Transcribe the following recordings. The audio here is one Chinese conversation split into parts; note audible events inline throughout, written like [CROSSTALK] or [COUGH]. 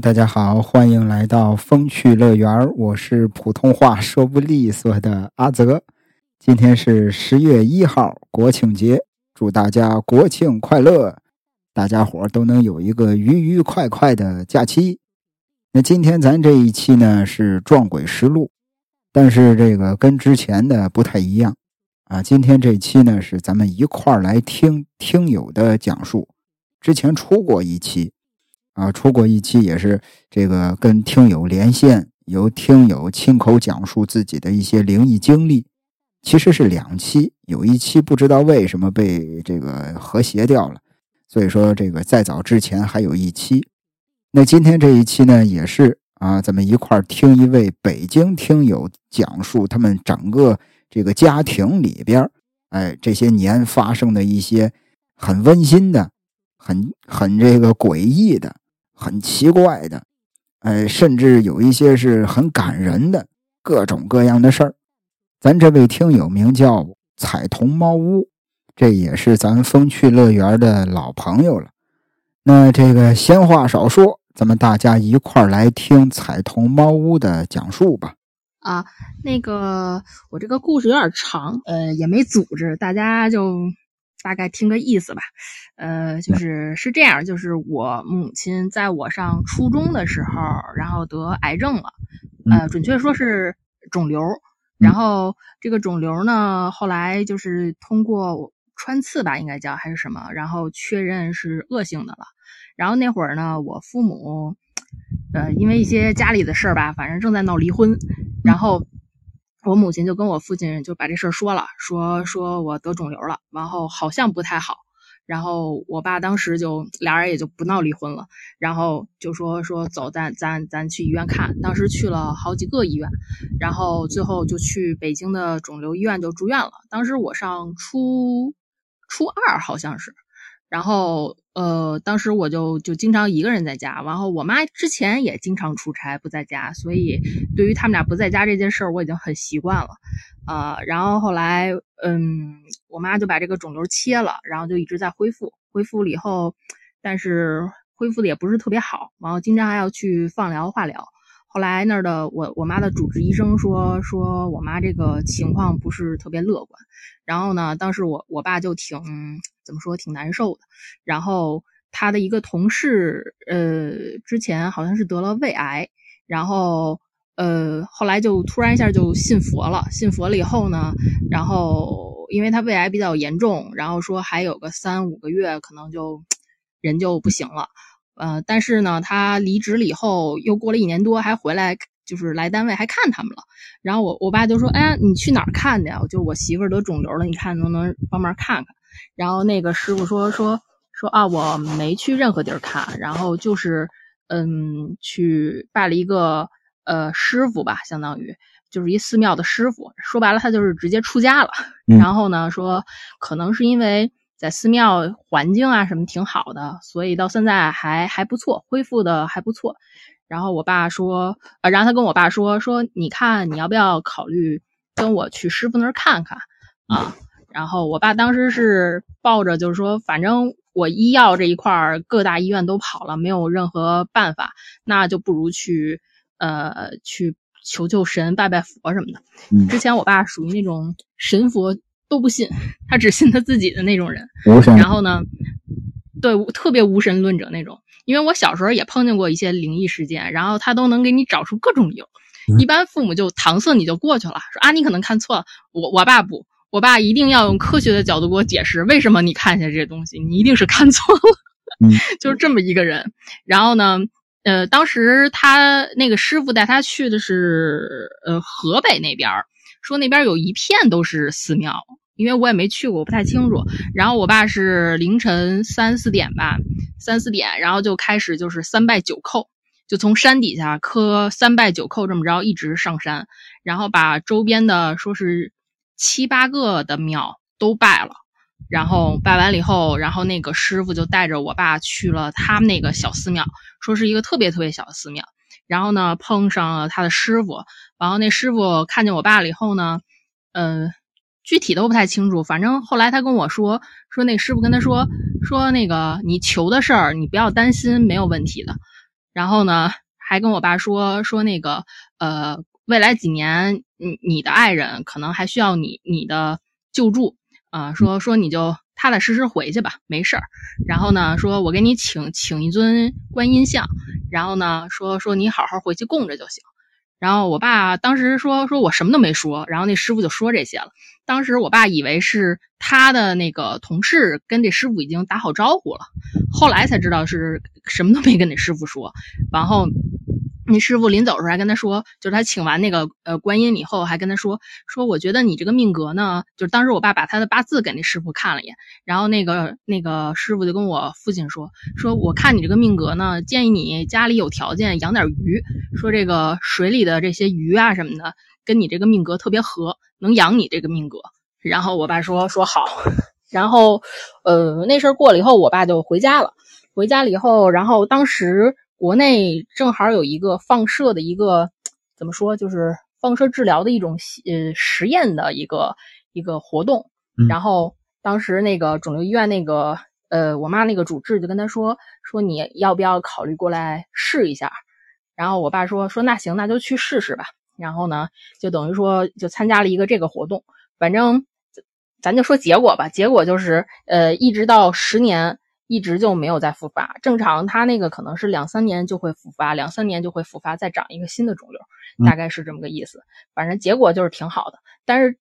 大家好，欢迎来到风趣乐园我是普通话说不利索的阿泽。今天是十月一号，国庆节，祝大家国庆快乐，大家伙都能有一个愉愉快快的假期。那今天咱这一期呢是撞鬼实录，但是这个跟之前的不太一样啊。今天这期呢是咱们一块儿来听听友的讲述，之前出过一期。啊，出过一期也是这个跟听友连线，由听友亲口讲述自己的一些灵异经历，其实是两期，有一期不知道为什么被这个和谐掉了，所以说这个在早之前还有一期。那今天这一期呢，也是啊，咱们一块儿听一位北京听友讲述他们整个这个家庭里边，哎，这些年发生的一些很温馨的、很很这个诡异的。很奇怪的，呃，甚至有一些是很感人的各种各样的事儿。咱这位听友名叫彩童猫屋，这也是咱风趣乐园的老朋友了。那这个闲话少说，咱们大家一块儿来听彩童猫屋的讲述吧。啊，那个我这个故事有点长，呃，也没组织，大家就。大概听个意思吧，呃，就是是这样，就是我母亲在我上初中的时候，然后得癌症了，呃，准确说是肿瘤，然后这个肿瘤呢，后来就是通过穿刺吧，应该叫还是什么，然后确认是恶性的了，然后那会儿呢，我父母，呃，因为一些家里的事儿吧，反正正在闹离婚，然后。我母亲就跟我父亲就把这事儿说了，说说我得肿瘤了，然后好像不太好，然后我爸当时就俩人也就不闹离婚了，然后就说说走，咱咱咱去医院看，当时去了好几个医院，然后最后就去北京的肿瘤医院就住院了。当时我上初初二好像是。然后，呃，当时我就就经常一个人在家，然后我妈之前也经常出差不在家，所以对于他们俩不在家这件事儿，我已经很习惯了，啊，然后后来，嗯，我妈就把这个肿瘤切了，然后就一直在恢复，恢复了以后，但是恢复的也不是特别好，然后经常还要去放疗、化疗。后来那儿的我我妈的主治医生说说我妈这个情况不是特别乐观，然后呢，当时我我爸就挺怎么说挺难受的，然后他的一个同事呃之前好像是得了胃癌，然后呃后来就突然一下就信佛了，信佛了以后呢，然后因为他胃癌比较严重，然后说还有个三五个月可能就人就不行了。呃，但是呢，他离职了以后，又过了一年多，还回来，就是来单位还看他们了。然后我我爸就说：“哎呀，你去哪儿看的呀？就我媳妇儿得肿瘤了，你看能不能帮忙看看？”然后那个师傅说说说啊，我没去任何地儿看，然后就是嗯，去拜了一个呃师傅吧，相当于就是一寺庙的师傅。说白了，他就是直接出家了。然后呢，说可能是因为。在寺庙环境啊什么挺好的，所以到现在还还不错，恢复的还不错。然后我爸说，呃，然后他跟我爸说说，你看你要不要考虑跟我去师傅那儿看看啊？然后我爸当时是抱着就是说，反正我医药这一块儿各大医院都跑了，没有任何办法，那就不如去呃去求求神、拜拜佛什么的。之前我爸属于那种神佛。都不信，他只信他自己的那种人。然后呢，对，特别无神论者那种。因为我小时候也碰见过一些灵异事件，然后他都能给你找出各种理由。一般父母就搪塞你就过去了，说啊，你可能看错了。我我爸不，我爸一定要用科学的角度给我解释，为什么你看下这些东西，你一定是看错了。[LAUGHS] 就是这么一个人。然后呢，呃，当时他那个师傅带他去的是呃河北那边。说那边有一片都是寺庙，因为我也没去过，我不太清楚。然后我爸是凌晨三四点吧，三四点，然后就开始就是三拜九叩，就从山底下磕三拜九叩，这么着一直上山，然后把周边的说是七八个的庙都拜了。然后拜完了以后，然后那个师傅就带着我爸去了他们那个小寺庙，说是一个特别特别小的寺庙。然后呢，碰上了他的师傅，然后那师傅看见我爸了以后呢，嗯，具体都不太清楚。反正后来他跟我说，说那师傅跟他说，说那个你求的事儿，你不要担心，没有问题的。然后呢，还跟我爸说说那个呃，未来几年你你的爱人可能还需要你你的救助啊，说说你就踏踏实实回去吧，没事儿。然后呢，说我给你请请一尊观音像，然后呢，说说你好好回去供着就行。然后我爸当时说说我什么都没说，然后那师傅就说这些了。当时我爸以为是他的那个同事跟这师傅已经打好招呼了，后来才知道是什么都没跟那师傅说。然后那师傅临走时候还跟他说，就是他请完那个呃观音以后，还跟他说说我觉得你这个命格呢，就是当时我爸把他的八字给那师傅看了一眼，然后那个那个师傅就跟我父亲说说我看你这个命格呢，建议你家里有条件养点鱼，说这个水里的这些鱼啊什么的。跟你这个命格特别合，能养你这个命格。然后我爸说说好，然后呃那事儿过了以后，我爸就回家了。回家了以后，然后当时国内正好有一个放射的一个怎么说，就是放射治疗的一种呃实验的一个一个活动。然后当时那个肿瘤医院那个呃我妈那个主治就跟他说说你要不要考虑过来试一下？然后我爸说说那行那就去试试吧。然后呢，就等于说就参加了一个这个活动，反正咱就说结果吧。结果就是，呃，一直到十年，一直就没有再复发。正常他那个可能是两三年就会复发，两三年就会复发，再长一个新的肿瘤，大概是这么个意思。反正结果就是挺好的。但是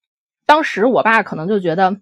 当时我爸可能就觉得，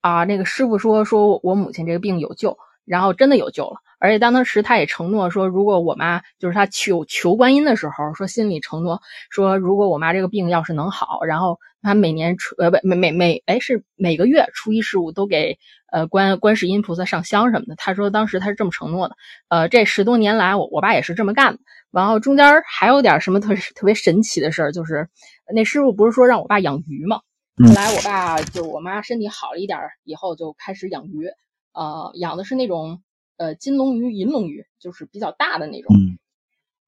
啊，那个师傅说说我母亲这个病有救，然后真的有救了。而且当时他也承诺说，如果我妈就是他求求观音的时候，说心里承诺说，如果我妈这个病要是能好，然后他每年初呃不每每每哎是每个月初一十五都给呃观观世音菩萨上香什么的。他说当时他是这么承诺的。呃，这十多年来，我我爸也是这么干的。然后中间还有点什么特特别神奇的事儿，就是那师傅不是说让我爸养鱼吗？后来我爸就我妈身体好了一点以后，就开始养鱼。呃，养的是那种。呃，金龙鱼、银龙鱼就是比较大的那种。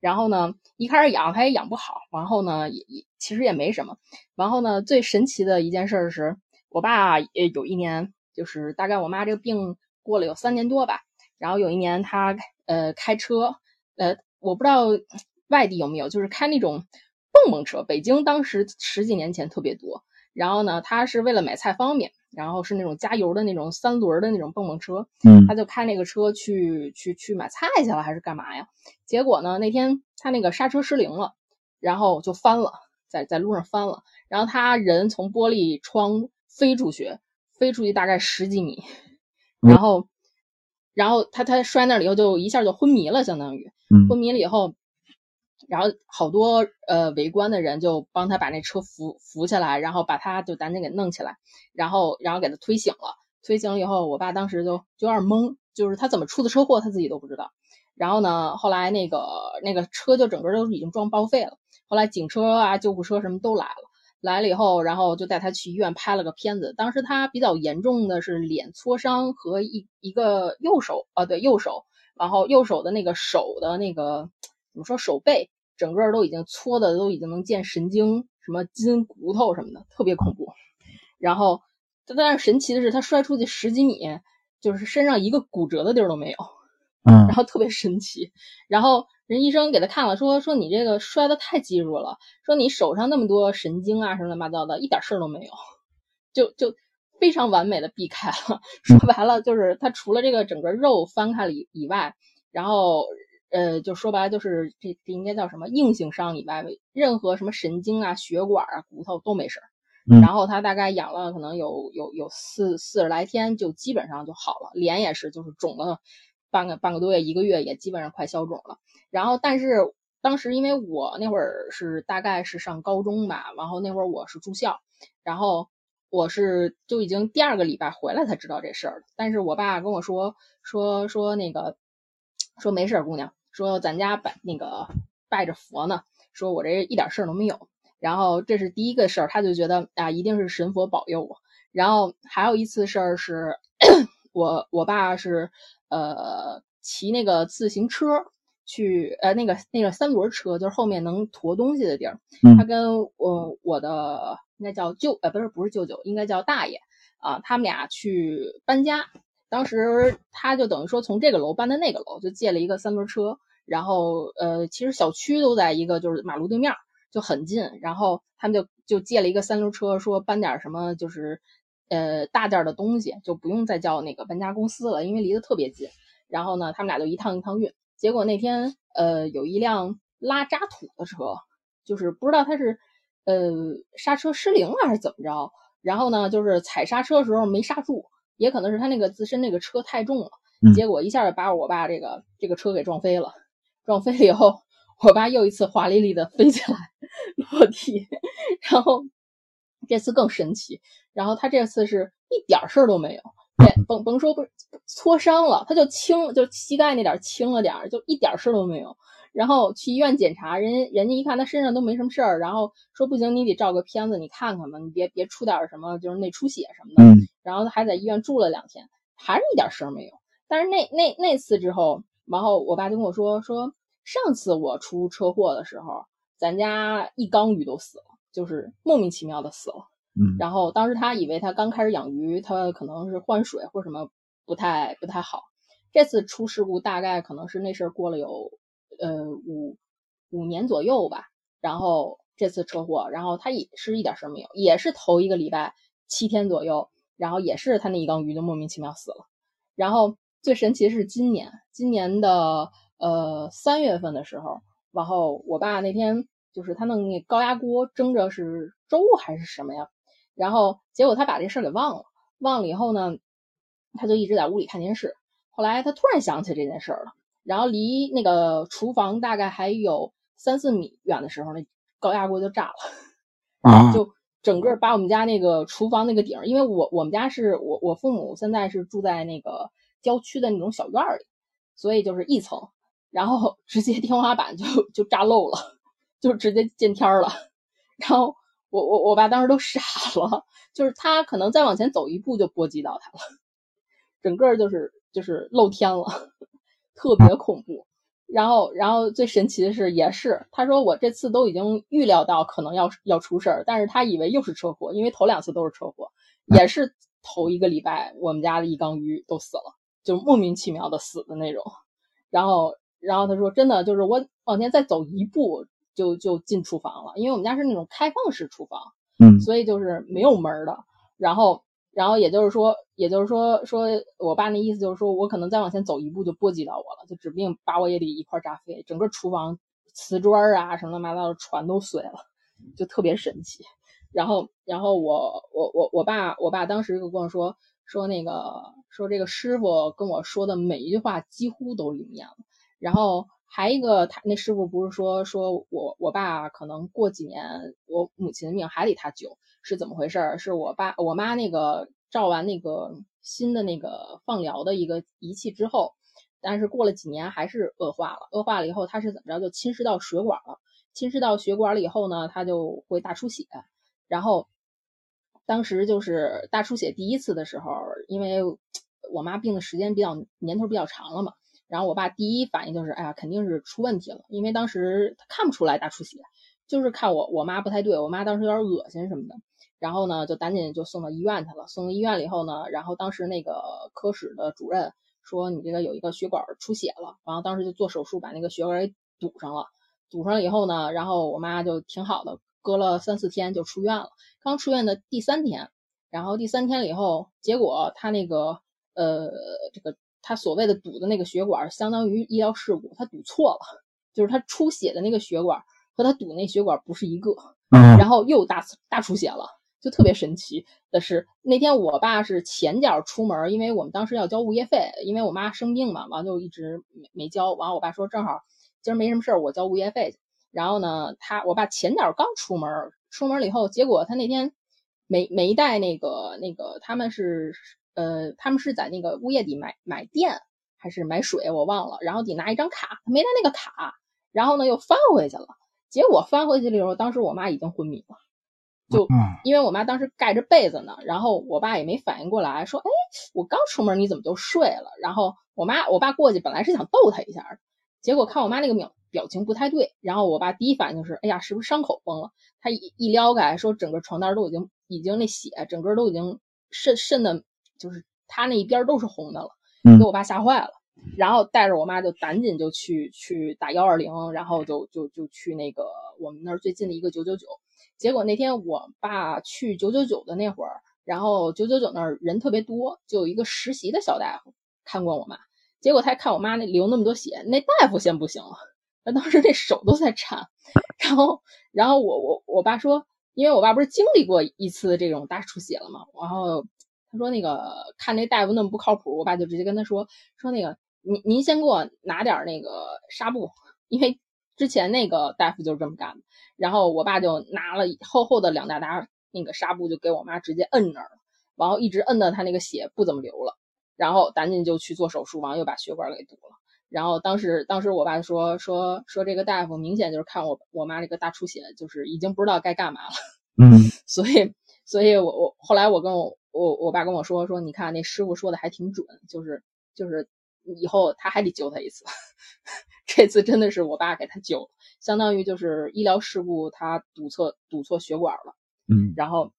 然后呢，一开始养它也养不好，然后呢，也也其实也没什么。然后呢，最神奇的一件事是，我爸也有一年，就是大概我妈这个病过了有三年多吧。然后有一年他呃开车，呃，我不知道外地有没有，就是开那种蹦蹦车。北京当时十几年前特别多。然后呢，他是为了买菜方便。然后是那种加油的那种三轮的那种蹦蹦车，嗯，他就开那个车去去去买菜去了，还是干嘛呀？结果呢，那天他那个刹车失灵了，然后就翻了，在在路上翻了，然后他人从玻璃窗飞出去，飞出去大概十几米，然后，然后他他摔那以后就一下就昏迷了，相当于，昏迷了以后。然后好多呃围观的人就帮他把那车扶扶起来，然后把他就赶紧给弄起来，然后然后给他推醒了。推醒了以后，我爸当时就就有点懵，就是他怎么出的车祸他自己都不知道。然后呢，后来那个那个车就整个都已经撞报废了。后来警车啊、救护车什么都来了，来了以后，然后就带他去医院拍了个片子。当时他比较严重的是脸挫伤和一一个右手啊，对右手，然后右手的那个手的那个。怎么说手背整个都已经搓的都已经能见神经，什么筋骨头什么的，特别恐怖。然后，但是神奇的是，他摔出去十几米，就是身上一个骨折的地儿都没有。嗯。[LAUGHS] 然后特别神奇。然后人医生给他看了，说说你这个摔的太技术了，说你手上那么多神经啊什么乱七八糟的，一点事儿都没有，就就非常完美的避开了。[LAUGHS] 说白了就是他除了这个整个肉翻开了以以外，然后。呃，就说白了，就是这这应该叫什么硬性伤以外，任何什么神经啊、血管啊、骨头都没事儿。然后他大概养了可能有有有四四十来天，就基本上就好了。脸也是，就是肿了半个半个多月、一个月，也基本上快消肿了。然后，但是当时因为我那会儿是大概是上高中吧，然后那会儿我是住校，然后我是就已经第二个礼拜回来才知道这事儿。但是我爸跟我说说说那个说没事，姑娘。说咱家拜那个拜着佛呢，说我这一点事儿都没有。然后这是第一个事儿，他就觉得啊，一定是神佛保佑我。然后还有一次事儿是，[CLEARS THROAT] 我我爸是呃骑那个自行车去呃那个那个三轮车，就是后面能驮东西的地儿。他跟我我的应该叫舅呃不是不是舅舅，应该叫大爷啊，他们俩去搬家。当时他就等于说从这个楼搬到那个楼，就借了一个三轮车，然后呃，其实小区都在一个就是马路对面，就很近。然后他们就就借了一个三轮车，说搬点什么就是呃大件的东西，就不用再叫那个搬家公司了，因为离得特别近。然后呢，他们俩就一趟一趟运。结果那天呃有一辆拉渣土的车，就是不知道他是呃刹车失灵了还是怎么着，然后呢就是踩刹车的时候没刹住，也可能是他那个自身那个车太重了，结果一下就把我爸这个这个车给撞飞了。撞飞了以后，我爸又一次华丽丽的飞起来 [LAUGHS] 落地，然后这次更神奇，然后他这次是一点事儿都没有，甭甭说不挫伤了，他就轻，就膝盖那点轻了点儿，就一点事儿都没有。然后去医院检查，人家人家一看他身上都没什么事儿，然后说不行，你得照个片子，你看看吧，你别别出点什么就是内出血什么的。然后他还在医院住了两天，还是一点事儿没有。但是那那那次之后。然后我爸就跟我说说，上次我出车祸的时候，咱家一缸鱼都死了，就是莫名其妙的死了。嗯。然后当时他以为他刚开始养鱼，他可能是换水或什么不太不太好。这次出事故大概可能是那事儿过了有呃五五年左右吧。然后这次车祸，然后他也是一点事儿没有，也是头一个礼拜七天左右，然后也是他那一缸鱼就莫名其妙死了。然后。最神奇的是今年，今年的呃三月份的时候，然后我爸那天就是他弄那高压锅蒸着是粥还是什么呀，然后结果他把这事儿给忘了，忘了以后呢，他就一直在屋里看电视。后来他突然想起这件事了，然后离那个厨房大概还有三四米远的时候，那高压锅就炸了，啊，就整个把我们家那个厨房那个顶，因为我我们家是我我父母现在是住在那个。郊区的那种小院里，所以就是一层，然后 [LAUGHS] 直接天花板就就炸漏了，就直接见天了。然后我我我爸当时都傻了，就是他可能再往前走一步就波及到他了，整个就是就是漏天了，特别恐怖。然后然后最神奇的是，也是他说我这次都已经预料到可能要要出事儿，但是他以为又是车祸，因为头两次都是车祸，也是头一个礼拜我们家的一缸鱼都死了。就莫名其妙的死的那种，然后，然后他说，真的就是我往前再走一步就就进厨房了，因为我们家是那种开放式厨房，嗯，所以就是没有门的。然后，然后也就是说，也就是说，说我爸那意思就是说我可能再往前走一步就波及到我了，就指不定把我也得一块炸飞，整个厨房瓷砖啊什么乱七八糟的船都碎了，就特别神奇。然后，然后我我我我爸我爸当时就跟我说。说那个说这个师傅跟我说的每一句话几乎都灵验了，然后还一个他那师傅不是说说我我爸可能过几年我母亲的命还得他救是怎么回事？是我爸我妈那个照完那个新的那个放疗的一个仪器之后，但是过了几年还是恶化了，恶化了以后他是怎么着就侵蚀到血管了，侵蚀到血管了以后呢，他就会大出血，然后。当时就是大出血第一次的时候，因为我妈病的时间比较年头比较长了嘛，然后我爸第一反应就是，哎呀，肯定是出问题了，因为当时他看不出来大出血，就是看我我妈不太对，我妈当时有点恶心什么的，然后呢就赶紧就送到医院去了，送到医院了以后呢，然后当时那个科室的主任说你这个有一个血管出血了，然后当时就做手术把那个血管给堵上了，堵上了以后呢，然后我妈就挺好的。隔了三四天就出院了，刚出院的第三天，然后第三天了以后，结果他那个呃，这个他所谓的堵的那个血管，相当于医疗事故，他堵错了，就是他出血的那个血管和他堵那血管不是一个，然后又大大出血了，就特别神奇的是，那天我爸是前脚出门，因为我们当时要交物业费，因为我妈生病嘛，完就一直没没交，完我爸说正好今儿没什么事儿，我交物业费去。然后呢，他我爸前脚刚出门，出门了以后，结果他那天没没带那个那个，他们是呃，他们是在那个物业底买买电还是买水，我忘了。然后得拿一张卡，他没带那个卡，然后呢又翻回去了。结果翻回去的时候，当时我妈已经昏迷了，就因为我妈当时盖着被子呢，然后我爸也没反应过来，说，哎，我刚出门你怎么就睡了？然后我妈我爸过去本来是想逗他一下，结果看我妈那个秒。表情不太对，然后我爸第一反应就是，哎呀，是不是伤口崩了？他一一撩开，说整个床单都已经已经那血，整个都已经渗渗的，就是他那一边都是红的了，给我爸吓坏了。然后带着我妈就赶紧就去去打幺二零，然后就就就去那个我们那儿最近的一个九九九。结果那天我爸去九九九的那会儿，然后九九九那儿人特别多，就有一个实习的小大夫看过我妈。结果他看我妈那流那么多血，那大夫先不行了，他当时那手都在颤。然后，然后我我我爸说，因为我爸不是经历过一次这种大出血了嘛，然后他说那个看那大夫那么不靠谱，我爸就直接跟他说说那个。您您先给我拿点那个纱布，因为之前那个大夫就是这么干的。然后我爸就拿了厚厚的两大沓那个纱布，就给我妈直接摁那儿了，然后一直摁到她那个血不怎么流了，然后赶紧就去做手术，完又把血管给堵了。然后当时当时我爸说说说这个大夫明显就是看我我妈这个大出血，就是已经不知道该干嘛了。[LAUGHS] 嗯，所以所以我我后来我跟我我我爸跟我说说，你看那师傅说的还挺准，就是就是。以后他还得救他一次，这次真的是我爸给他救了，相当于就是医疗事故，他堵错堵错血管了。嗯，然后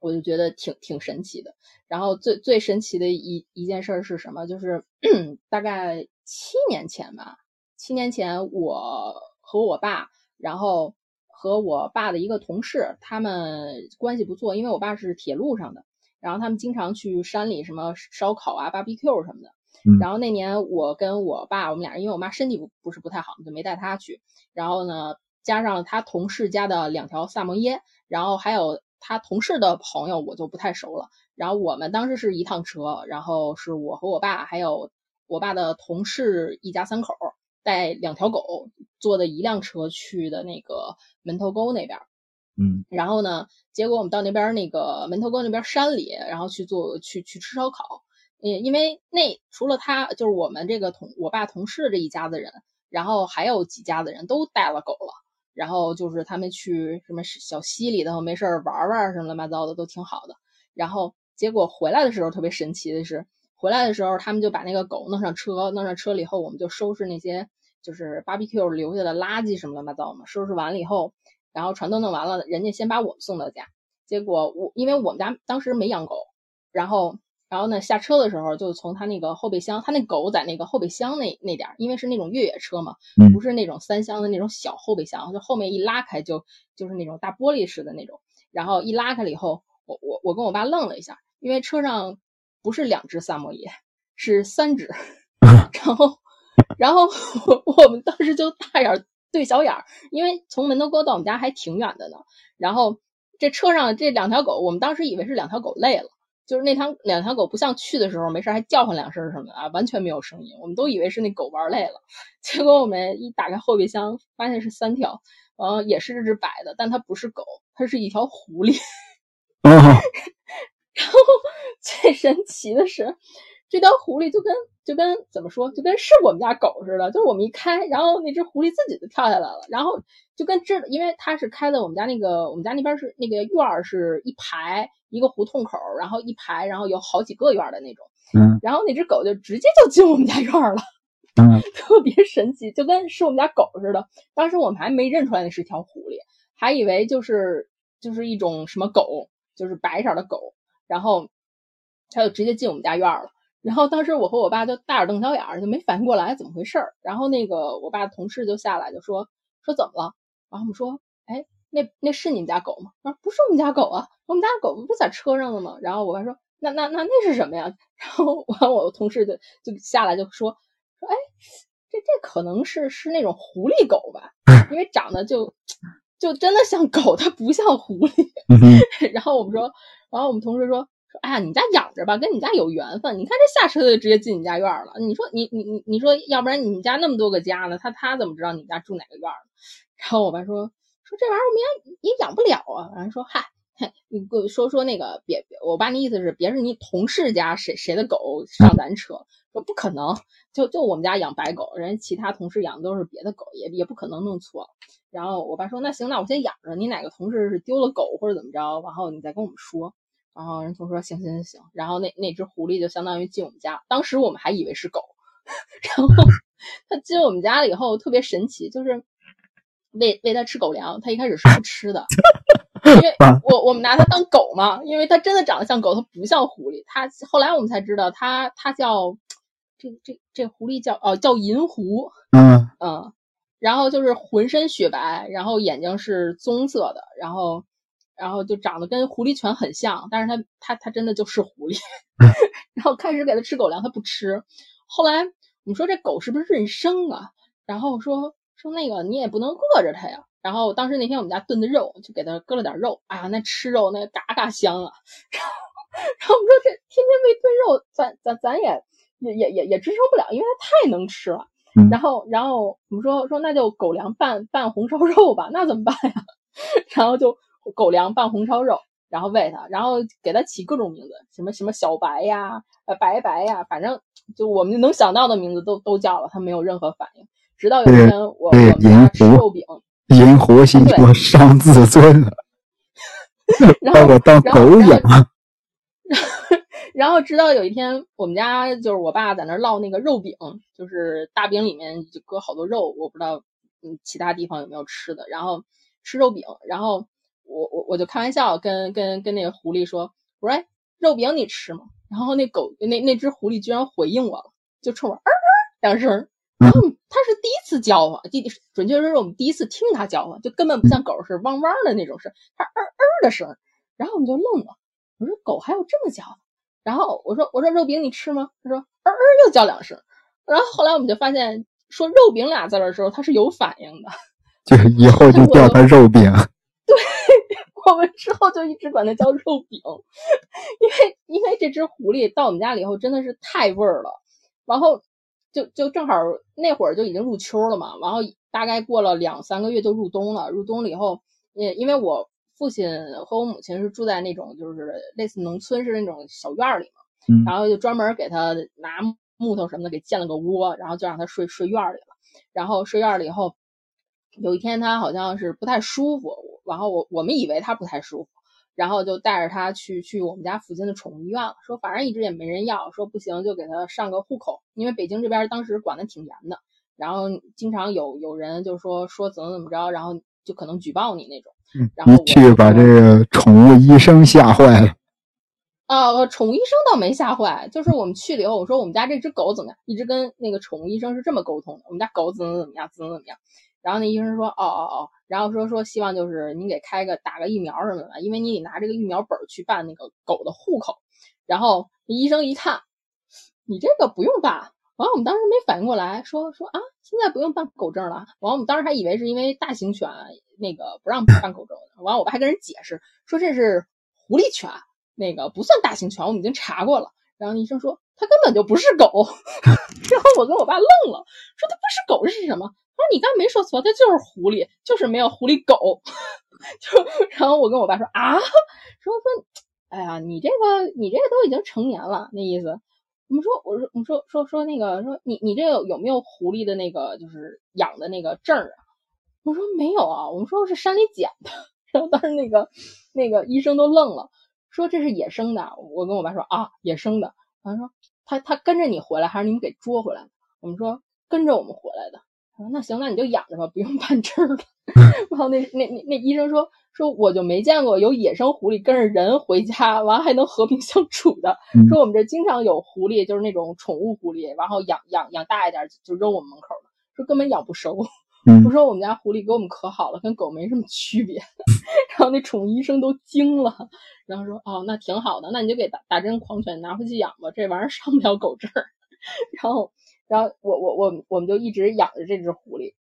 我就觉得挺挺神奇的。然后最最神奇的一一件事是什么？就是 [CLEARS THROAT] 大概七年前吧，七年前我和我爸，然后和我爸的一个同事，他们关系不错，因为我爸是铁路上的，然后他们经常去山里什么烧烤啊、BBQ 什么的。然后那年我跟我爸，我们俩因为我妈身体不不是不太好，就没带她去。然后呢，加上他同事家的两条萨摩耶，然后还有他同事的朋友，我就不太熟了。然后我们当时是一趟车，然后是我和我爸还有我爸的同事一家三口带两条狗坐的一辆车去的那个门头沟那边。嗯，然后呢，结果我们到那边那个门头沟那边山里，然后去做去去吃烧烤。嗯，因为那除了他，就是我们这个同我爸同事这一家子人，然后还有几家子人都带了狗了，然后就是他们去什么小溪里头没事玩玩什么乱七八糟的都挺好的。然后结果回来的时候特别神奇的是，回来的时候他们就把那个狗弄上车，弄上车了以后，我们就收拾那些就是 barbecue 留下的垃圾什么乱七八糟嘛。收拾完了以后，然后船都弄完了，人家先把我们送到家。结果我因为我们家当时没养狗，然后。然后呢，下车的时候就从他那个后备箱，他那狗在那个后备箱那那点儿，因为是那种越野车嘛，不是那种三厢的那种小后备箱，就后面一拉开就就是那种大玻璃式的那种。然后一拉开了以后，我我我跟我爸愣了一下，因为车上不是两只萨摩耶，是三只。[LAUGHS] 然后然后我们当时就大眼对小眼儿，因为从门头沟到我们家还挺远的呢。然后这车上这两条狗，我们当时以为是两条狗累了。就是那条两条狗不像去的时候没事还叫唤两声什么的啊，完全没有声音。我们都以为是那狗玩累了，[LAUGHS] 结果我们一打开后备箱，发现是三条，然后也是这只白的，但它不是狗，它是一条狐狸。[LAUGHS] 然后最神奇的是，这条狐狸就跟就跟怎么说，就跟是我们家狗似的，就是我们一开，然后那只狐狸自己就跳下来了，然后就跟知，因为它是开的我们家那个我们家那边是那个院儿是一排。一个胡同口，然后一排，然后有好几个院的那种，嗯，然后那只狗就直接就进我们家院了，嗯，[LAUGHS] 特别神奇，就跟是我们家狗似的。当时我们还没认出来那是条狐狸，还以为就是就是一种什么狗，就是白色的狗，然后它就直接进我们家院了。然后当时我和我爸就大眼瞪小眼，就没反应过来怎么回事儿。然后那个我爸同事就下来就说说怎么了？然后我们说，哎。那那是你们家狗吗？啊，不是我们家狗啊，我们家狗不是在车上了吗？然后我爸说，那那那那是什么呀？[LAUGHS] 然后完我同事就就下来就说说，哎，这这可能是是那种狐狸狗吧，[LAUGHS] 因为长得就就真的像狗，它不像狐狸。[LAUGHS] 然后我们说，然后我们同事说说，哎呀，你家养着吧，跟你家有缘分。你看这下车就直接进你家院了。你说你你你你说，要不然你们家那么多个家呢？他他怎么知道你家住哪个院？然后我爸说。说这玩意儿我们也也养不了啊，然后说嗨，你给我说说那个别别，我爸那意思是别是你同事家谁谁的狗上咱车，说不可能，就就我们家养白狗，人家其他同事养的都是别的狗，也也不可能弄错。然后我爸说那行，那我先养着，你哪个同事是丢了狗或者怎么着，然后你再跟我们说。然后人头说行行行行，然后那那只狐狸就相当于进我们家，当时我们还以为是狗，[LAUGHS] 然后 [LAUGHS] 它进我们家了以后特别神奇，就是。喂喂它吃狗粮，它一开始是不吃的，因为 [LAUGHS] 我我们拿它当狗嘛，因为它真的长得像狗，它不像狐狸。它后来我们才知道，它它叫这这这狐狸叫哦叫银狐，嗯嗯，然后就是浑身雪白，然后眼睛是棕色的，然后然后就长得跟狐狸犬很像，但是它它它真的就是狐狸。[LAUGHS] 然后开始给它吃狗粮，它不吃。后来我们说这狗是不是认生啊？然后说说那个你也不能饿着它呀。然后当时那天我们家炖的肉，就给它搁了点肉。哎呀，那吃肉那嘎嘎香啊！然后然后我们说这天天喂炖肉，咱咱咱也也也也也支撑不了，因为它太能吃了。然后然后我们说说那就狗粮拌拌红烧肉吧，那怎么办呀？[LAUGHS] 然后就狗粮拌红烧肉。然后喂它，然后给它起各种名字，什么什么小白呀，呃白白呀，反正就我们能想到的名字都都叫了，它没有任何反应。直到有一天，我我们家吃肉饼，银狐心说伤自尊了，[LAUGHS] 把我当狗养。然后直到有一天，我们家就是我爸在那烙那个肉饼，就是大饼里面就搁好多肉，我不知道嗯其他地方有没有吃的。然后吃肉饼，然后。我我我就开玩笑跟跟跟那个狐狸说，我说肉饼你吃吗？然后那狗那那只狐狸居然回应我了，就冲我嗯嗯两声。然后它是第一次叫唤，第准确说是我们第一次听它叫唤，就根本不像狗是汪汪的那种声，它嗯嗯的声。然后我们就愣了，我说狗还有这么叫的？然后我说我说肉饼你吃吗？他说嗯嗯又叫两声。然后后来我们就发现说肉饼俩字的时候它是有反应的，[LAUGHS] 就是以后就叫它肉饼。[LAUGHS] 对我们之后就一直管它叫肉饼，因为因为这只狐狸到我们家里以后真的是太味儿了，然后就就正好那会儿就已经入秋了嘛，然后大概过了两三个月就入冬了，入冬了以后，也因为我父亲和我母亲是住在那种就是类似农村是那种小院里嘛，然后就专门给他拿木头什么的给建了个窝，然后就让它睡睡院里了，然后睡院里以后。有一天他好像是不太舒服，然后我我们以为他不太舒服，然后就带着他去去我们家附近的宠物医院了，说反正一直也没人要，说不行就给他上个户口，因为北京这边当时管的挺严的，然后经常有有人就说说怎么怎么着，然后就可能举报你那种。然后去把这个宠物医生吓坏了。[LAUGHS] 啊，宠物医生倒没吓坏，就是我们去了以后，我说我们家这只狗怎么样，一直跟那个宠物医生是这么沟通的，我们家狗怎么怎么样，怎么怎么样。然后那医生说，哦哦哦，然后说说希望就是您给开个打个疫苗什么的，因为你得拿这个疫苗本去办那个狗的户口。然后医生一看，你这个不用办。完，我们当时没反应过来，说说啊，现在不用办狗证了。完，我们当时还以为是因为大型犬那个不让办狗证。完，我爸还跟人解释说这是狐狸犬，那个不算大型犬，我们已经查过了。然后医生说它根本就不是狗。[LAUGHS] 然后我跟我爸愣了，说它不是狗是什么？他说：“你刚没说错，它就是狐狸，就是没有狐狸狗。[LAUGHS] 就然后我跟我爸说啊，说说，哎呀，你这个你这个都已经成年了，那意思。我们说，我说，我说说说那个，说你你这个有没有狐狸的那个就是养的那个证啊？我说没有啊，我们说是山里捡的。[LAUGHS] 然后当时那个那个医生都愣了，说这是野生的。我跟我爸说啊，野生的。他说他他跟着你回来，还是你们给捉回来的？我们说跟着我们回来的。”说那行，那你就养着吧，不用办证了。[LAUGHS] 然后那那那那医生说说我就没见过有野生狐狸跟着人回家，完还能和平相处的。说我们这经常有狐狸，就是那种宠物狐狸，然后养养养大一点就扔我们门口了，说根本养不熟。我说我们家狐狸给我们可好了，跟狗没什么区别。[LAUGHS] 然后那宠物医生都惊了，然后说哦那挺好的，那你就给打打针狂犬拿回去养吧，这玩意儿上不了狗证。[LAUGHS] 然后。然后我我我我们就一直养着这只狐狸，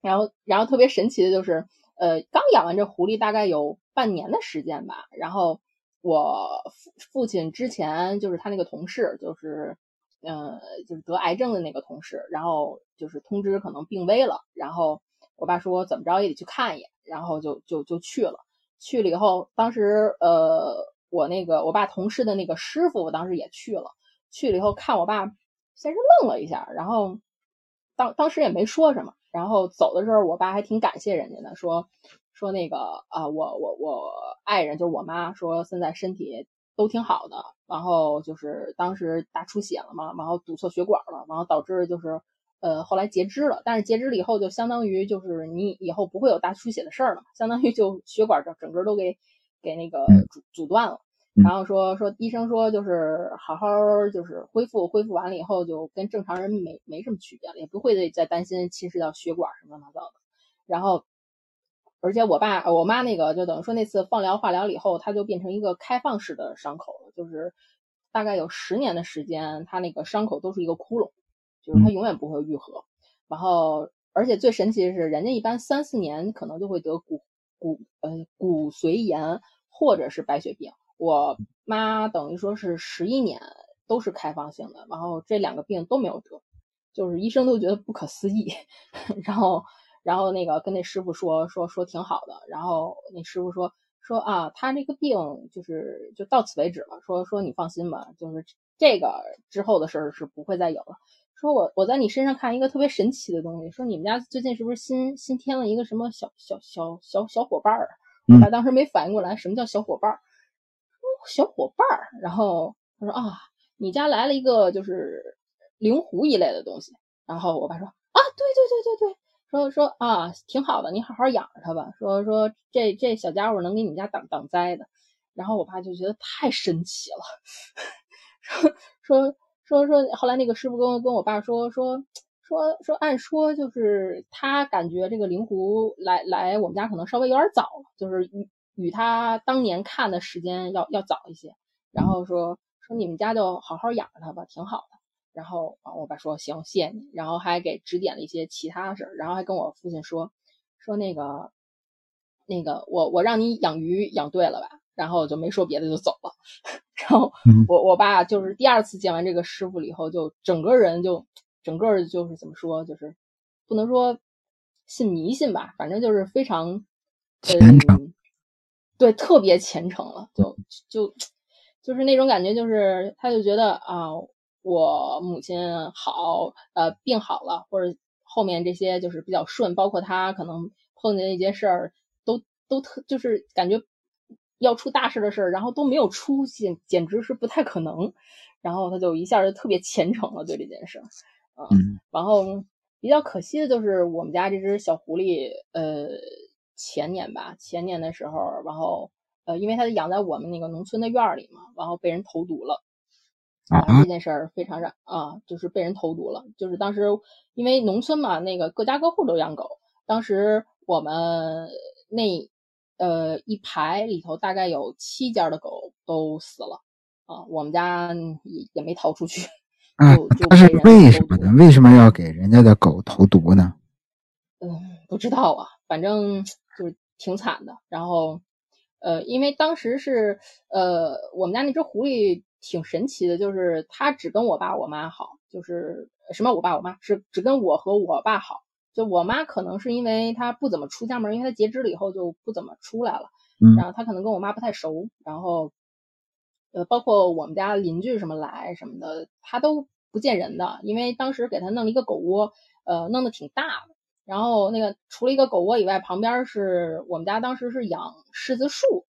然后然后特别神奇的就是，呃，刚养完这狐狸大概有半年的时间吧，然后我父父亲之前就是他那个同事，就是呃就是得癌症的那个同事，然后就是通知可能病危了，然后我爸说怎么着也得去看一眼，然后就就就去了，去了以后，当时呃我那个我爸同事的那个师傅，我当时也去了，去了以后看我爸。先是愣了一下，然后当当时也没说什么。然后走的时候，我爸还挺感谢人家的，说说那个啊，我我我爱人就是我妈，说现在身体都挺好的。然后就是当时大出血了嘛，然后堵错血管了，然后导致就是呃后来截肢了。但是截肢了以后，就相当于就是你以后不会有大出血的事儿了，相当于就血管整整个都给给那个阻阻断了。然后说说医生说就是好好就是恢复，恢复完了以后就跟正常人没没什么区别了，也不会再担心侵蚀到血管什么乱七八糟的。然后，而且我爸我妈那个就等于说那次放疗化疗了以后，他就变成一个开放式的伤口了，就是大概有十年的时间，他那个伤口都是一个窟窿，就是他永远不会愈合。然后，而且最神奇的是，人家一般三四年可能就会得骨骨呃骨髓炎或者是白血病。我妈等于说是十一年都是开放性的，然后这两个病都没有得，就是医生都觉得不可思议。[LAUGHS] 然后，然后那个跟那师傅说说说挺好的，然后那师傅说说啊，他这个病就是就到此为止了，说说你放心吧，就是这个之后的事儿是不会再有了。说我我在你身上看一个特别神奇的东西，说你们家最近是不是新新添了一个什么小小小小小伙伴儿？他当时没反应过来什么叫小伙伴儿。小伙伴儿，然后他说啊，你家来了一个就是灵狐一类的东西。然后我爸说啊，对对对对对，说说啊，挺好的，你好好养着它吧。说说这这小家伙能给你们家挡挡灾的。然后我爸就觉得太神奇了，[LAUGHS] 说说说说，后来那个师傅跟跟我爸说说说说，按说就是他感觉这个灵狐来来我们家可能稍微有点早了，就是。与与他当年看的时间要要早一些，然后说说你们家就好好养着他吧，挺好的。然后啊，我爸说行，谢谢你。然后还给指点了一些其他事儿，然后还跟我父亲说说那个那个我我让你养鱼养对了吧，然后就没说别的就走了。[LAUGHS] 然后我我爸就是第二次见完这个师傅了以后，就整个人就整个就是怎么说，就是不能说信迷信吧，反正就是非常虔诚。对，特别虔诚了，就就就是那种感觉，就是他就觉得啊，我母亲好，呃，病好了，或者后面这些就是比较顺，包括他可能碰见一些事儿，都都特就是感觉要出大事的事儿，然后都没有出现，简直是不太可能。然后他就一下就特别虔诚了，对这件事，嗯，然后比较可惜的就是我们家这只小狐狸，呃。前年吧，前年的时候，然后呃，因为它养在我们那个农村的院里嘛，然后被人投毒了。啊，这件事儿非常让啊，就是被人投毒了。就是当时因为农村嘛，那个各家各户都养狗。当时我们那呃一排里头大概有七家的狗都死了啊，我们家也也没逃出去。[LAUGHS] 啊，但是为什么呢？为什么要给人家的狗投毒呢？[LAUGHS] 嗯，不知道啊，反正。就是挺惨的，然后，呃，因为当时是，呃，我们家那只狐狸挺神奇的，就是它只跟我爸我妈好，就是什么我爸我妈是只跟我和我爸好，就我妈可能是因为她不怎么出家门，因为她截肢了以后就不怎么出来了，然后她可能跟我妈不太熟，然后，呃，包括我们家邻居什么来什么的，她都不见人的，因为当时给她弄了一个狗窝，呃，弄得挺大的。然后那个除了一个狗窝以外，旁边是我们家当时是养柿子树，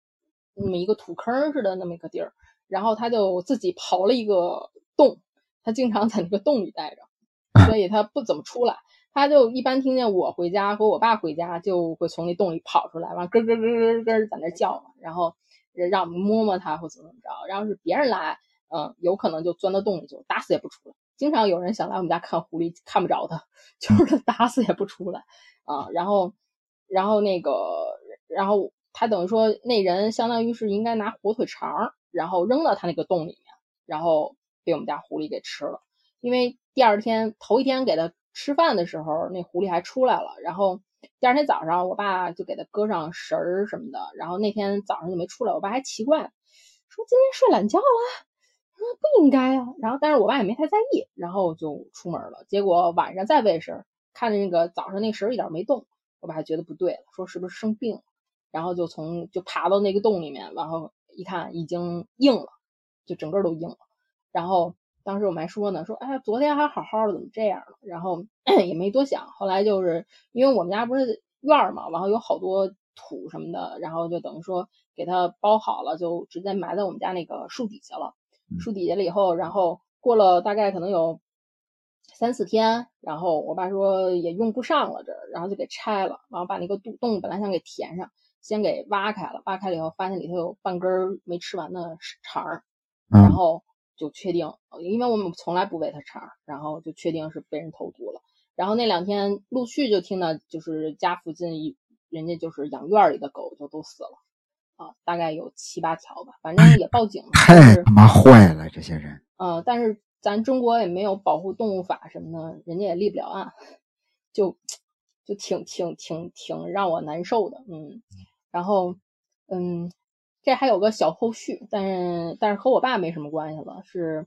那么一个土坑似的那么一个地儿。然后他就自己刨了一个洞，他经常在那个洞里待着，[LAUGHS] 所以他不怎么出来。他就一般听见我回家和我爸回家，就会从那洞里跑出来，完咯咯咯咯咯在那叫嘛，然后让我们摸摸它或怎么怎么着。然后是别人来，嗯，有可能就钻到洞里，就打死也不出来。经常有人想来我们家看狐狸，看不着它，[LAUGHS] 就是它打死也不出来啊。然后，然后那个，然后他等于说那人相当于是应该拿火腿肠，然后扔到他那个洞里面，然后被我们家狐狸给吃了。因为第二天头一天给他吃饭的时候，那狐狸还出来了。然后第二天早上，我爸就给他搁上食儿什么的。然后那天早上就没出来，我爸还奇怪，说今天睡懒觉了。不应该啊，然后但是我爸也没太在意，然后就出门了。结果晚上再喂食，看着那个早上那食一点没动，我爸还觉得不对了，说是不是生病了？然后就从就爬到那个洞里面，然后一看已经硬了，就整个都硬了。然后当时我们还说呢，说哎呀，昨天还好好的，怎么这样了？然后 [CLEARS THROAT] 也没多想。后来就是因为我们家不是院嘛，然后有好多土什么的，然后就等于说给它包好了，就直接埋在我们家那个树底下了。树底下了以后，然后过了大概可能有三四天，然后我爸说也用不上了这儿，然后就给拆了，然后把那个洞洞本来想给填上，先给挖开了，挖开了以后发现里头有半根没吃完的肠儿，然后就确定，因为我们从来不喂它肠儿，然后就确定是被人投毒了。然后那两天陆续就听到，就是家附近一人家就是养院里的狗就都死了，啊，大概有七八条吧，反正也报警了。太他妈坏了，这些人。呃，但是咱中国也没有保护动物法什么的，人家也立不了案，[LAUGHS] 就就挺挺挺挺让我难受的，嗯。然后，嗯，这还有个小后续，但是但是和我爸没什么关系了，是，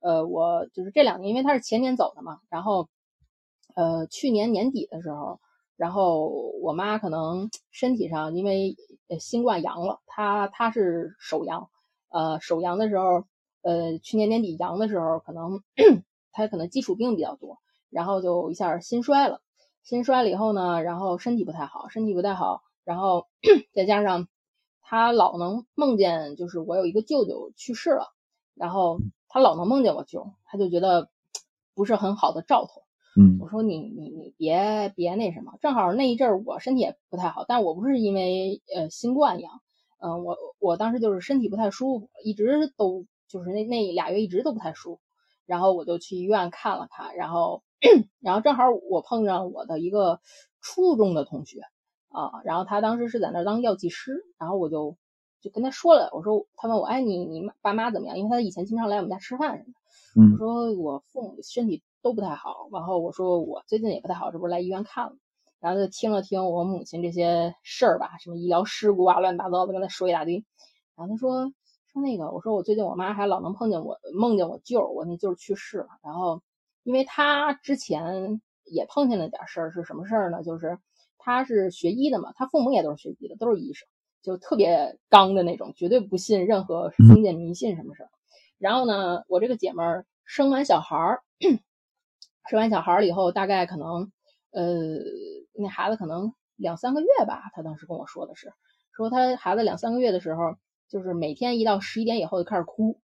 呃，我就是这两年，因为他是前年走的嘛，然后。呃，去年年底的时候，然后我妈可能身体上因为新冠阳了，她她是首阳，呃，首阳的时候，呃，去年年底阳的时候，可能她可能基础病比较多，然后就一下心衰了，心衰了以后呢，然后身体不太好，身体不太好，然后 [CLEARS THROAT] 再加上他老能梦见，就是我有一个舅舅去世了，然后他老能梦见我舅，他就觉得 [TSK] 不是很好的兆头。嗯，我说你你你别别那什么，正好那一阵儿我身体也不太好，但我不是因为呃新冠阳，嗯，我我当时就是身体不太舒服，一直都就是那那俩月一直都不太舒服，然后我就去医院看了看，然后 [CLEARS THROAT] 然后正好我碰上我的一个初中的同学啊，然后他当时是在那儿当药剂师，然后我就就跟他说了，我说他问我哎你你爸妈怎么样？因为他以前经常来我们家吃饭什么的，我说我父母身体。都不太好，然后我说我最近也不太好，这不是来医院看了，然后就听了听我母亲这些事儿吧，什么医疗事故啊，乱七八糟的跟他说一大堆，然后他说说那个，我说我最近我妈还老能碰见我，梦见我舅，我那舅去世了，然后因为他之前也碰见了点事儿，是什么事儿呢？就是他是学医的嘛，他父母也都是学医的，都是医生，就特别刚的那种，绝对不信任何封建迷信什么事儿。然后呢，我这个姐们儿生完小孩儿。[CLEARS THROAT] 生完小孩了以后，大概可能，呃，那孩子可能两三个月吧。他当时跟我说的是，说他孩子两三个月的时候，就是每天一到十一点以后就开始哭，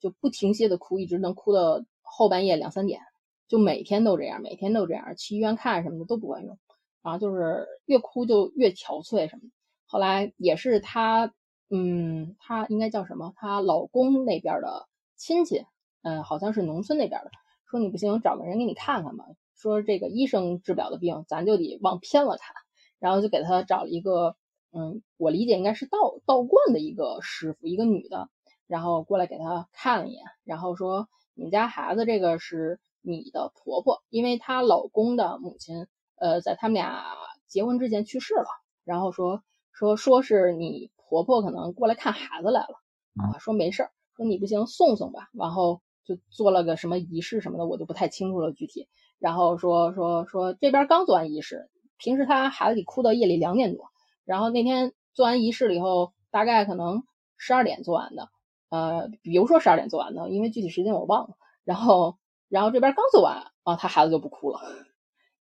就不停歇的哭，一直能哭到后半夜两三点，就每天都这样，每天都这样，去医院看什么的都不管用，然后就是越哭就越憔悴什么。后来也是她，嗯，她应该叫什么？她老公那边的亲戚，嗯，好像是农村那边的。说你不行，找个人给你看看吧。说这个医生治不了的病，咱就得往偏了看。然后就给他找了一个，嗯，我理解应该是道道观的一个师傅，一个女的，然后过来给他看了一眼，然后说你们家孩子这个是你的婆婆，因为她老公的母亲，呃，在他们俩结婚之前去世了。然后说说说是你婆婆可能过来看孩子来了啊，说没事儿，说你不行送送吧。然后。就做了个什么仪式什么的，我就不太清楚了具体。然后说说说这边刚做完仪式，平时他孩子得哭到夜里两点多。然后那天做完仪式了以后，大概可能十二点做完的，呃，比如说十二点做完的，因为具体时间我忘了。然后然后这边刚做完啊，他孩子就不哭了。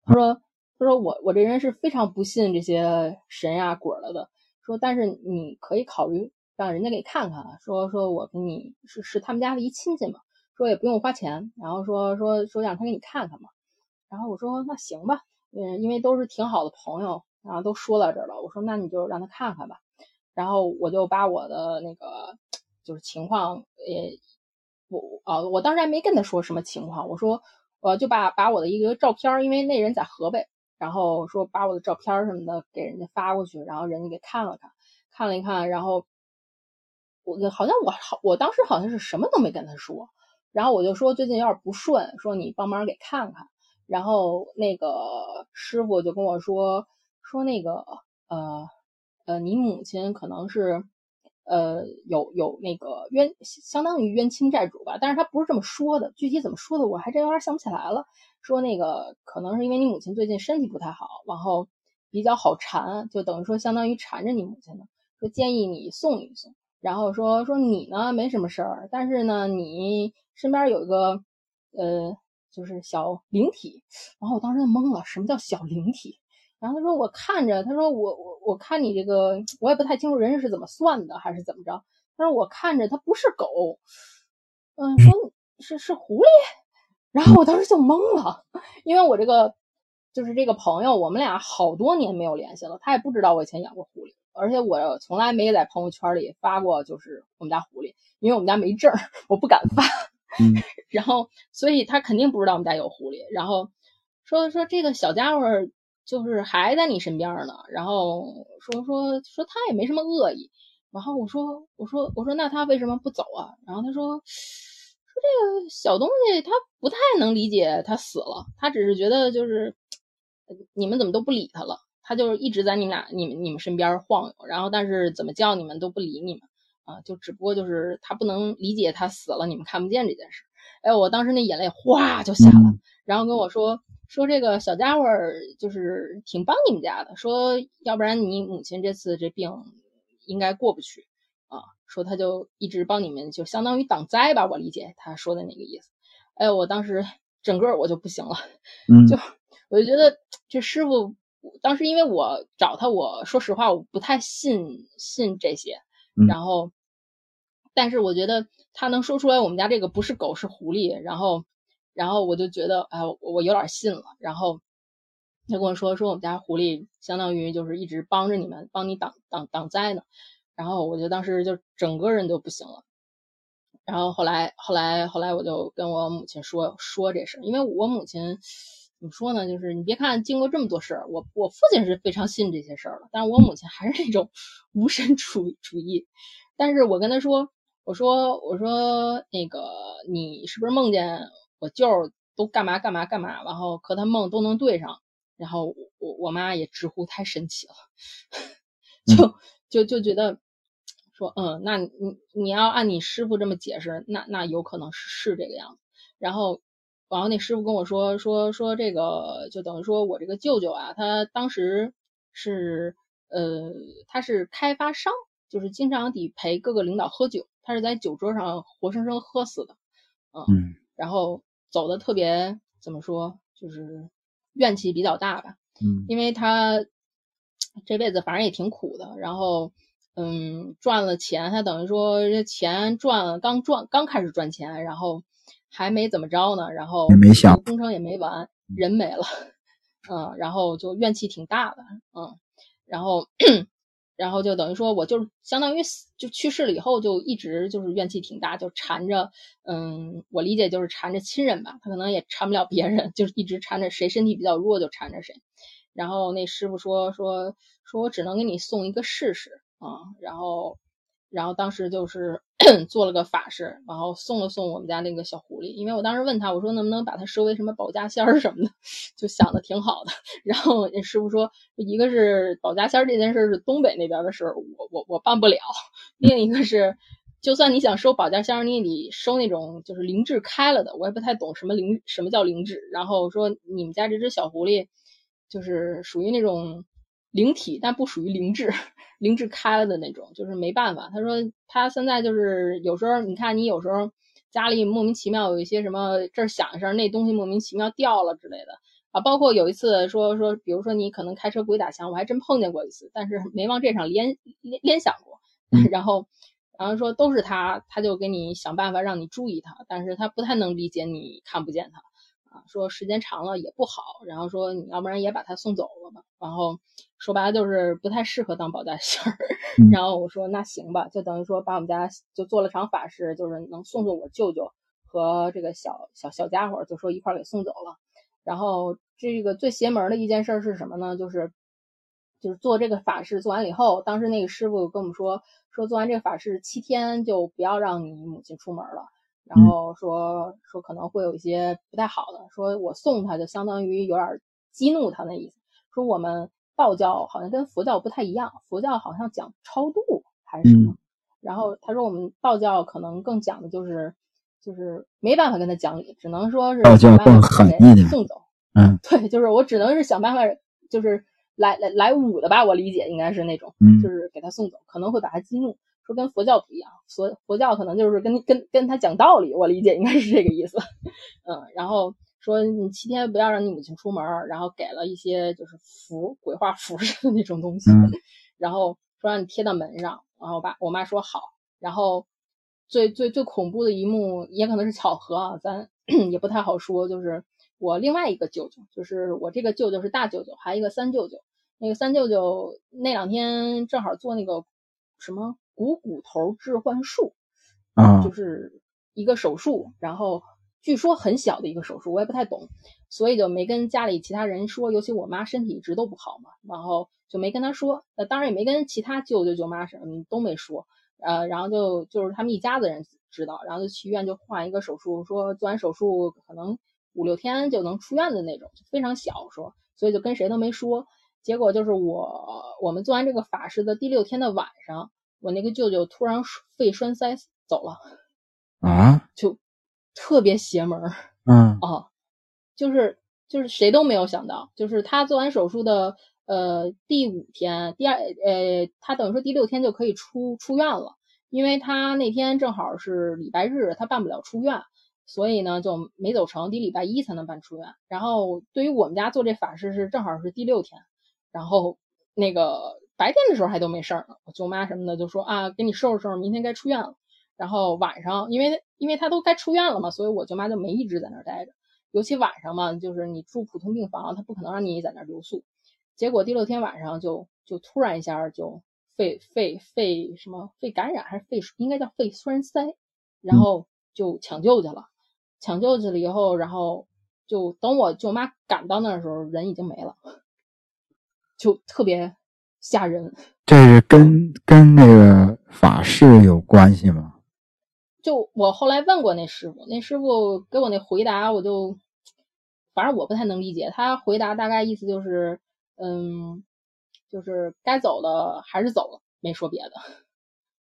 他说他说我我这人是非常不信这些神呀鬼了的。说但是你可以考虑让人家给看看，说说我给你是是他们家的一亲戚嘛。说也不用花钱，然后说说说让他给你看看嘛，然后我说那行吧，嗯，因为都是挺好的朋友，然后都说到这儿了，我说那你就让他看看吧，然后我就把我的那个就是情况，呃，我啊，我当时还没跟他说什么情况，我说我就把把我的一个照片，因为那人在河北，然后说把我的照片什么的给人家发过去，然后人家给看了看，看了一看，然后我好像我好，我当时好像是什么都没跟他说。然后我就说最近有点不顺，说你帮忙给看看。然后那个师傅就跟我说说那个呃呃，你母亲可能是呃有有那个冤，相当于冤亲债主吧。但是他不是这么说的，具体怎么说的我还真有点想不起来了。说那个可能是因为你母亲最近身体不太好，然后比较好缠，就等于说相当于缠着你母亲呢。说建议你送一送。然后说说你呢没什么事儿，但是呢你。身边有一个，呃，就是小灵体，然后我当时就懵了，什么叫小灵体？然后他说我看着，他说我我我看你这个，我也不太清楚人是怎么算的，还是怎么着？他说我看着它不是狗，嗯，说是是狐狸，然后我当时就懵了，因为我这个就是这个朋友，我们俩好多年没有联系了，他也不知道我以前养过狐狸，而且我从来没在朋友圈里发过，就是我们家狐狸，因为我们家没证儿，我不敢发。嗯，[LAUGHS] 然后，所以他肯定不知道我们家有狐狸。然后说说这个小家伙就是还在你身边呢。然后说说说他也没什么恶意。然后我说我说我说那他为什么不走啊？然后他说说这个小东西他不太能理解他死了，他只是觉得就是你们怎么都不理他了。他就是一直在你们俩、你们、你们身边晃悠，然后但是怎么叫你们都不理你们啊，就只不过就是他不能理解他死了你们看不见这件事。哎，我当时那眼泪哗就下了，然后跟我说说这个小家伙就是挺帮你们家的，说要不然你母亲这次这病应该过不去啊，说他就一直帮你们，就相当于挡灾吧，我理解他说的那个意思。哎，我当时整个我就不行了，嗯 [LAUGHS] 就我就觉得这师傅。当时因为我找他，我说实话我不太信信这些，然后，但是我觉得他能说出来我们家这个不是狗是狐狸，然后，然后我就觉得哎，我有点信了。然后他跟我说说我们家狐狸相当于就是一直帮着你们，帮你挡挡挡灾呢。然后我就当时就整个人都不行了。然后后来后来后来我就跟我母亲说说这事，因为我母亲。怎么说呢？就是你别看经过这么多事儿，我我父亲是非常信这些事儿的，但是我母亲还是那种无神主主义。但是我跟他说，我说我说那个你是不是梦见我舅都干嘛干嘛干嘛，然后和他梦都能对上，然后我我妈也直呼太神奇了，[LAUGHS] 就就就觉得说嗯，那你你要按你师傅这么解释，那那有可能是是这个样子，然后。然后那师傅跟我说说说这个，就等于说我这个舅舅啊，他当时是呃，他是开发商，就是经常得陪各个领导喝酒，他是在酒桌上活生生喝死的，嗯，然后走的特别怎么说，就是怨气比较大吧，嗯，因为他这辈子反正也挺苦的，然后嗯，赚了钱，他等于说这钱赚了，刚赚刚开始赚钱，然后。还没怎么着呢，然后工程也没完，人没了，[LAUGHS] 嗯，然后就怨气挺大的，嗯，然后，然后就等于说我就相当于就去世了以后就一直就是怨气挺大，就缠着，嗯，我理解就是缠着亲人吧，他可能也缠不了别人，[LAUGHS] 就是一直缠着谁身体比较弱就缠着谁，然后那师傅说说说我只能给你送一个试试啊，然后。然后当时就是 [COUGHS] 做了个法事，然后送了送我们家那个小狐狸，因为我当时问他，我说能不能把它收为什么保家仙儿什么的，[LAUGHS] 就想的挺好的。[LAUGHS] 然后那师傅说，一个是保家仙儿这件事是东北那边的事儿，我我我办不了；[LAUGHS] 另一个是，就算你想收保家仙儿，你也得收那种就是灵智开了的，我也不太懂什么灵什么叫灵智。然后说你们家这只小狐狸，就是属于那种。灵体，但不属于灵智，[LAUGHS] 灵智开了的那种，就是没办法。他说他现在就是有时候，你看你有时候家里莫名其妙有一些什么这儿响一声，那东西莫名其妙掉了之类的啊。包括有一次说说，比如说你可能开车鬼打墙，我还真碰见过一次，但是没往这上联联联想过。[LAUGHS] 然后然后说都是他，他就给你想办法让你注意他，但是他不太能理解你看不见他。说时间长了也不好，然后说你要不然也把他送走了吧。然后说白了就是不太适合当保家仙儿。然后我说那行吧，就等于说把我们家就做了场法事，就是能送送我舅舅和这个小小小家伙，就说一块儿给送走了。然后这个最邪门的一件事是什么呢？就是就是做这个法事做完了以后，当时那个师傅跟我们说，说做完这个法事七天就不要让你母亲出门了。然后说说可能会有一些不太好的，说我送他就相当于有点激怒他那意思。说我们道教好像跟佛教不太一样，佛教好像讲超度还是什么。然后他说我们道教可能更讲的就是就是没办法跟他讲理，只能说是道教更狠一点送走。嗯，[LAUGHS] 对，就是我只能是想办法，就是来来来武的吧，我理解应该是那种，就是给他送走，可能会把他激怒。说跟佛教不一样，佛佛教可能就是跟跟跟他讲道理，我理解应该是这个意思。[LAUGHS] 嗯，然后说你七天不要让你母亲出门，然后给了一些就是符，鬼画符似的那种东西，[LAUGHS] 然后说让你贴到门上。然后我爸我妈说好。然后最最最恐怖的一幕，也可能是巧合啊，咱 [CLEARS THROAT] 也不太好说。就是我另外一个舅舅，就是我这个舅舅是大舅舅，还有一个三舅舅。那个三舅舅那两天正好做那个什么股骨头置换术啊，就是一个手术，然后据说很小的一个手术，我也不太懂，所以就没跟家里其他人说，尤其我妈身体一直都不好嘛，然后就没跟她说，那，当然也没跟其他舅舅舅妈什么都没说，呃，然后就就是他们一家子人知道，然后就去医院就换一个手术，说做完手术可能五六天就能出院的那种，非常小，说，所以就跟谁都没说。结果就是我我们做完这个法事的第六天的晚上，我那个舅舅突然肺栓塞走了，啊，[LAUGHS] 就特别邪门儿，嗯啊，就是就是谁都没有想到，就是他做完手术的呃第五天，第二呃他等于说第六天就可以出出院了，因为他那天正好是礼拜日，他办不了出院，所以呢就没走成，得礼拜一才能办出院。然后对于我们家做这法事是正好是第六天。然后那个白天的时候还都没事儿呢，我舅妈什么的就说啊，给你收拾收拾，明天该出院了。然后晚上，因为因为他都该出院了嘛，所以我舅妈就没一直在那儿待着。尤其晚上嘛，就是你住普通病房，他不可能让你在那儿留宿。结果第六天晚上就就突然一下就肺肺肺什么肺感染还是肺应该叫肺栓塞，然后就抢救去了。抢救去了以后，然后就等我舅妈赶到那儿的时候，人已经没了。就特别吓人，这是跟跟那个法事有关系吗？就我后来问过那师傅，那师傅给我那回答，我就反正我不太能理解。他回答大概意思就是，嗯，就是该走的还是走了，没说别的。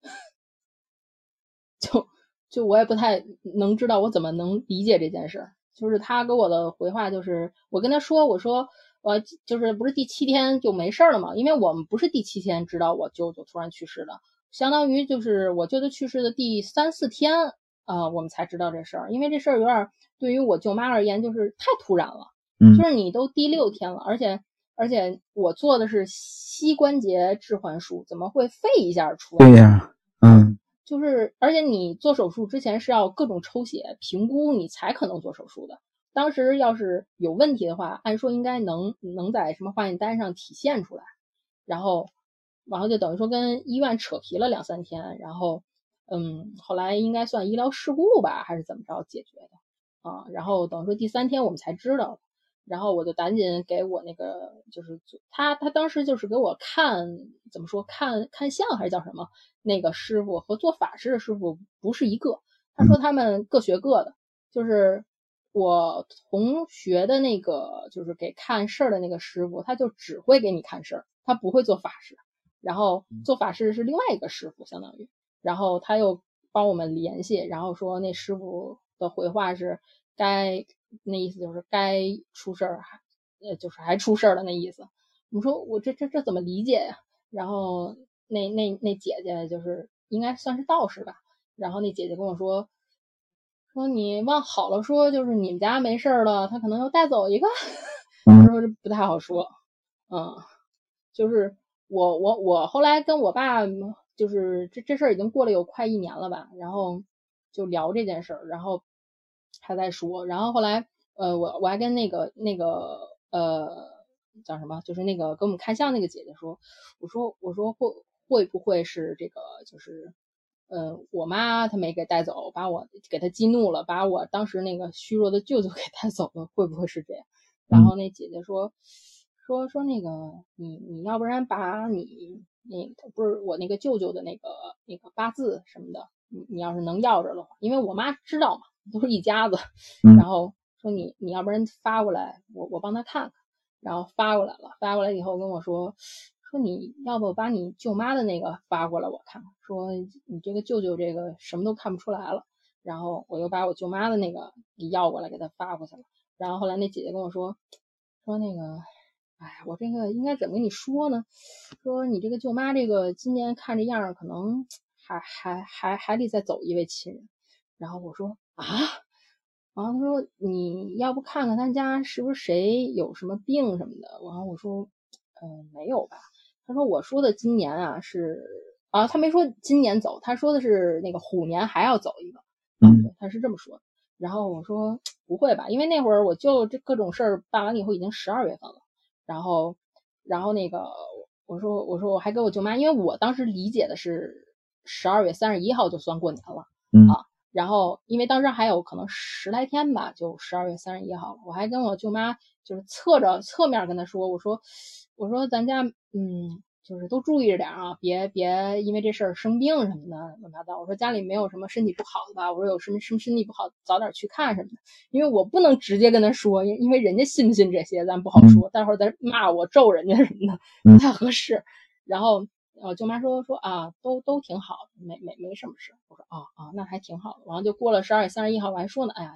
[LAUGHS] 就就我也不太能知道我怎么能理解这件事。就是他给我的回话就是，我跟他说，我说。我就是不是第七天就没事了嘛？因为我们不是第七天知道我舅舅突然去世的，相当于就是我舅舅去世的第三四天啊，我们才知道这事儿。因为这事儿有点对于我舅妈而言就是太突然了，嗯，就是你都第六天了，而且而且我做的是膝关节置换术，怎么会肺一下出来？对呀，嗯，就是而且你做手术之前是要各种抽血评估，你才可能做手术的。当时要是有问题的话，按说应该能能在什么化验单上体现出来，然后，然后就等于说跟医院扯皮了两三天，然后，嗯，后来应该算医疗事故吧，还是怎么着解决的啊？然后等于说第三天我们才知道，然后我就赶紧给我那个就是他他当时就是给我看怎么说看看相还是叫什么那个师傅和做法事的师傅不是一个，他说他们各学各的，就是。我同学的那个就是给看事儿的那个师傅，他就只会给你看事儿，他不会做法事。然后做法事是另外一个师傅，相当于。然后他又帮我们联系，然后说那师傅的回话是该那意思就是该出事儿还呃就是还出事儿了那意思。我说我这这这怎么理解呀？然后那那那姐姐就是应该算是道士吧。然后那姐姐跟我说。说你往好了说，就是你们家没事了，他可能又带走一个。[LAUGHS] 他说这不太好说，嗯，就是我我我后来跟我爸，就是这这事儿已经过了有快一年了吧，然后就聊这件事儿，然后他在说，然后后来呃我我还跟那个那个呃叫什么，就是那个给我们看相那个姐姐说，我说我说会会不会是这个就是。呃，我妈她没给带走，把我给她激怒了，把我当时那个虚弱的舅舅 [LAUGHS] 给带走了，会不会是这样？然后那姐姐说说说那个你你要不然把你那不是我那个舅舅的那个那个八字什么的，你你要是能要着的话，因为我妈知道嘛，都是一家子。[LAUGHS] 然后说你你要不然发过来，我我帮他看看。然后发过来了，发过来以后跟我说。说你要不把你舅妈的那个发过来我看看，说你这个舅舅这个什么都看不出来了。然后我又把我舅妈的那个给要过来给他发过去了。然后后来那姐姐跟我说，说那个，哎，我这个应该怎么跟你说呢？说你这个舅妈这个今年看这样，可能还还还还得再走一位亲人。然后我说啊，然后他说你要不看看他家是不是谁有什么病什么的？然后我说，嗯，没有吧。他说：“我说的今年啊是啊，他没说今年走，他说的是那个虎年还要走一个，嗯，他是这么说。然后我说不会吧，因为那会儿我就这各种事儿办完了以后已经十二月份了，然后然后那个我说我说我还给我舅妈，因为我当时理解的是十二月三十一号就算过年了啊。然后因为当时还有可能十来天吧，就十二月三十一号了。我还跟我舅妈就是侧着侧面跟他说，我说我说咱家嗯。就是都注意着点啊，别别因为这事儿生病什么的乱七八糟。我说家里没有什么身体不好的吧？我说有什么什么身体不好，早点去看什么的。因为我不能直接跟他说，因为人家信不信这些咱不好说。待会儿再骂我咒人家什么的不太合适。然后我舅妈说说啊，都都挺好，没没没什么事。我说啊啊，那还挺好的。完了就过了十二月三十一号，我还说呢，哎呀，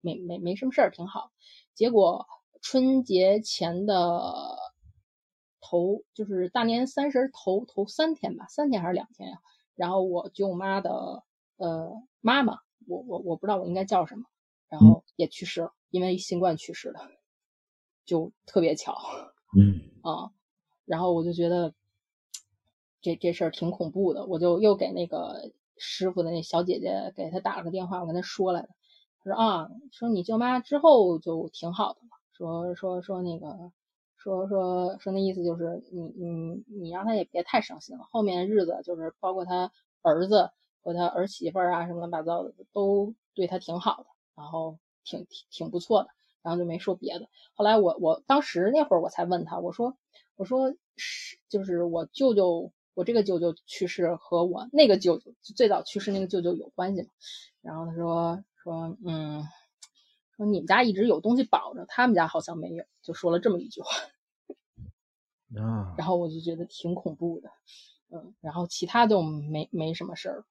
没没没什么事儿，挺好。结果春节前的。头就是大年三十头头三天吧，三天还是两天呀？然后我舅妈的呃妈妈，我我我不知道我应该叫什么，然后也去世了，因为新冠去世的，就特别巧，嗯啊，然后我就觉得这这事儿挺恐怖的，我就又给那个师傅的那小姐姐给她打了个电话，我跟她说来的，她说啊，说你舅妈之后就挺好的了，说说说那个。说说说那意思就是你你你让他也别太伤心了，后面日子就是包括他儿子和他儿媳妇啊什么乱七八糟的都对他挺好的，然后挺挺挺不错的，然后就没说别的。后来我我当时那会儿我才问他，我说我说是就是我舅舅我这个舅舅去世和我那个舅舅最早去世那个舅舅有关系吗？然后他说说嗯说你们家一直有东西保着，他们家好像没有，就说了这么一句话。[LAUGHS] 啊，然后我就觉得挺恐怖的，嗯，然后其他就没没什么事儿，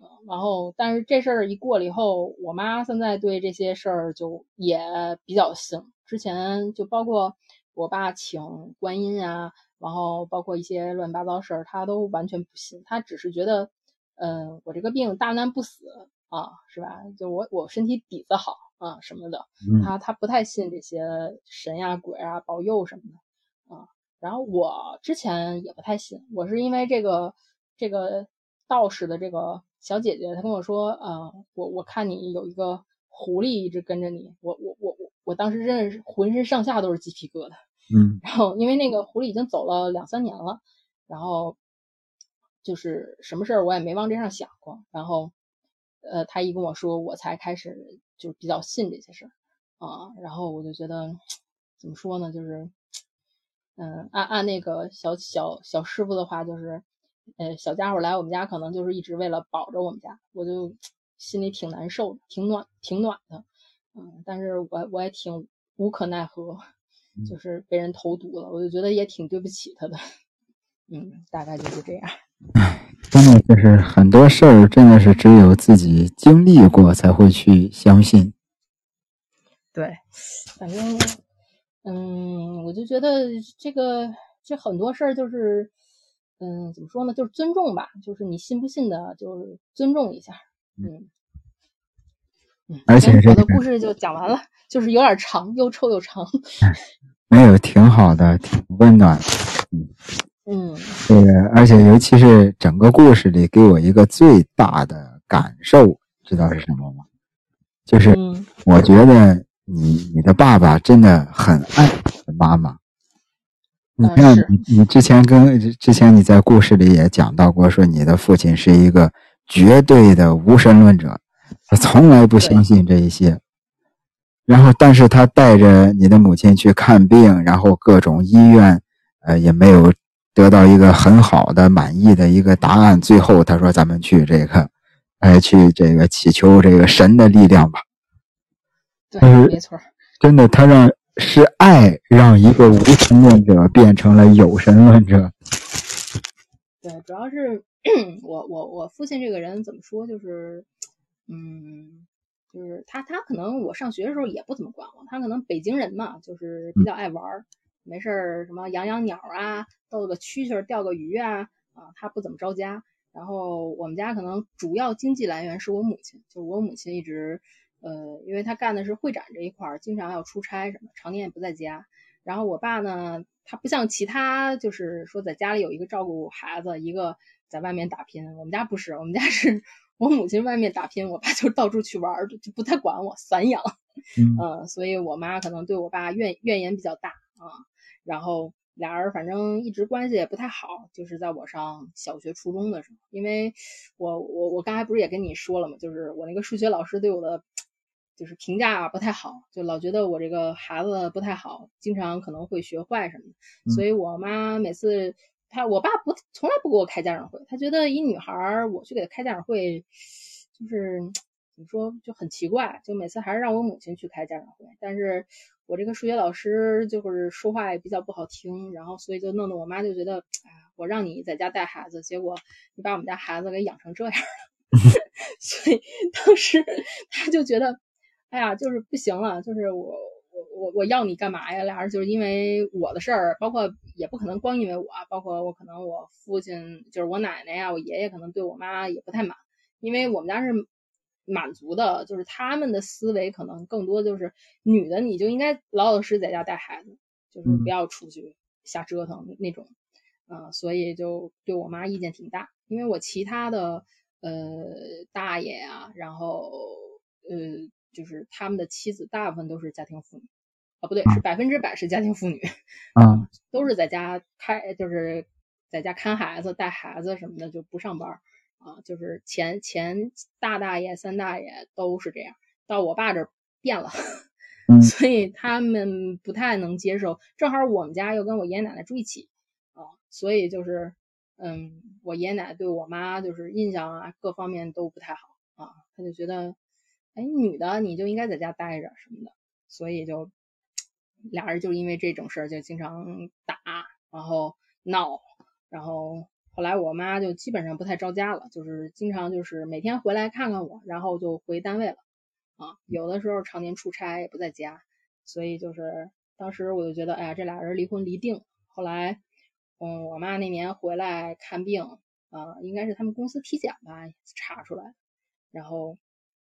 嗯，然后但是这事儿一过了以后，我妈现在对这些事儿就也比较信，之前就包括我爸请观音啊，然后包括一些乱七八糟事儿，他都完全不信，他只是觉得，嗯，我这个病大难不死啊，是吧？就我我身体底子好啊什么的，他他不太信这些神呀鬼啊保佑什么的，啊。然后我之前也不太信，我是因为这个这个道士的这个小姐姐，她跟我说，嗯，我我看你有一个狐狸一直跟着你，我我我我我当时真的是浑身上下都是鸡皮疙瘩，嗯，[LAUGHS] 然后因为那个狐狸已经走了两三年了，然后就是什么事儿我也没往这上想过，然后呃，他一跟我说，我才开始就是比较信这些事儿啊，然后我就觉得怎么说呢，就是。嗯，按按那个小小小师傅的话，就是，呃，小家伙来我们家，可能就是一直为了保着我们家，我就心里挺难受的，挺暖，挺暖的。嗯，但是我我也挺无可奈何，就是被人投毒了，我就觉得也挺对不起他的。[LAUGHS] 嗯，大概就是这样。[LAUGHS] 唉，真的就是很多事儿，真的是只有自己经历过才会去相信。对，反正。嗯，我就觉得这个这很多事儿就是，嗯，怎么说呢？就是尊重吧，就是你信不信的，就是尊重一下。嗯嗯，而且我的故事就讲完了，就是有点长，又臭又长。没有，挺好的，挺温暖。嗯嗯，这个，而且尤其是整个故事里给我一个最大的感受，知道是什么吗？就是我觉得。你你的爸爸真的很爱妈妈。你看，你你之前跟之前你在故事里也讲到过，说你的父亲是一个绝对的无神论者，他从来不相信这一些。然后，但是他带着你的母亲去看病，然后各种医院，呃，也没有得到一个很好的满意的一个答案。最后，他说：“咱们去这个，[LAUGHS] 哎，去这个祈求这个神的力量吧。”对，没错，真的，他让是爱让一个无神论者变成了有神论者。对，主要是 [CLEARS THROAT] 我我我父亲这个人怎么说，就是，嗯，就是他他可能我上学的时候也不怎么管我，他可能北京人嘛，就是比较爱玩儿，没事儿什么养养鸟啊，逗个蛐蛐，钓个鱼啊，啊，他不怎么着家。然后我们家可能主要经济来源是我母亲，就是我母亲一直。呃，因为她干的是会展这一块儿，经常要出差什么，常年也不在家。然后我爸呢，他不像其他，就是说在家里有一个照顾孩子，一个在外面打拼。我们家不是，我们家是我母亲外面打拼，我爸就到处去玩，就不太管我，散养。嗯，所以我妈可能对我爸怨怨言比较大啊。然后俩人反正一直关系也不太好，就是在我上小学、初中的时候，因为我我我刚才不是也跟你说了嘛，就是我那个数学老师对我的就是评价不太好，就老觉得我这个孩子不太好，经常可能会学坏什么的，所以我妈每次她我爸不从来不给我开家长会，他觉得一女孩我去给她开家长会，就是 [TSK] 怎么说就很奇怪，就每次还是让我母亲去开家长会，但是。我这个数学老师就是说话也比较不好听，然后所以就弄得我妈就觉得，哎，我让你在家带孩子，结果你把我们家孩子给养成这样了，[LAUGHS] 所以当时 [LAUGHS] 她就觉得，哎呀，就是不行了，就是我我我我要你干嘛呀？俩人就是因为我的事儿，包括也不可能光因为我，包括我可能我父亲就是我奶奶呀，我爷爷可能对我妈也不太满，因为我们家是。满足的，就是他们的思维可能更多就是女的，你就应该老老实实在家带孩子，就是不要出去瞎折腾那种，啊，所以就对我妈意见挺大。因为我其他的呃大爷啊，然后呃就是他们的妻子大部分都是家庭妇女，啊不对，是百分之百是家庭妇女，啊，[LAUGHS] 都是在家开，就是在家看孩子、带孩子什么的，就不上班。啊，就是前前大大爷、三大爷都是这样，到我爸这变了，[LAUGHS] 所以他们不太能接受。正好我们家又跟我爷爷奶奶住一起啊，所以就是，嗯，我爷爷奶奶对我妈就是印象啊，各方面都不太好啊。他就觉得，哎，女的你就应该在家待着什么的，所以就俩人就因为这种事儿就经常打，然后闹，然后。后来我妈就基本上不太着家了，就是经常就是每天回来看看我，然后就回单位了，啊，有的时候常年出差也不在家，所以就是当时我就觉得，哎呀，这俩人离婚离定。后来，嗯，我妈那年回来看病，啊，应该是他们公司体检吧，查出来，然后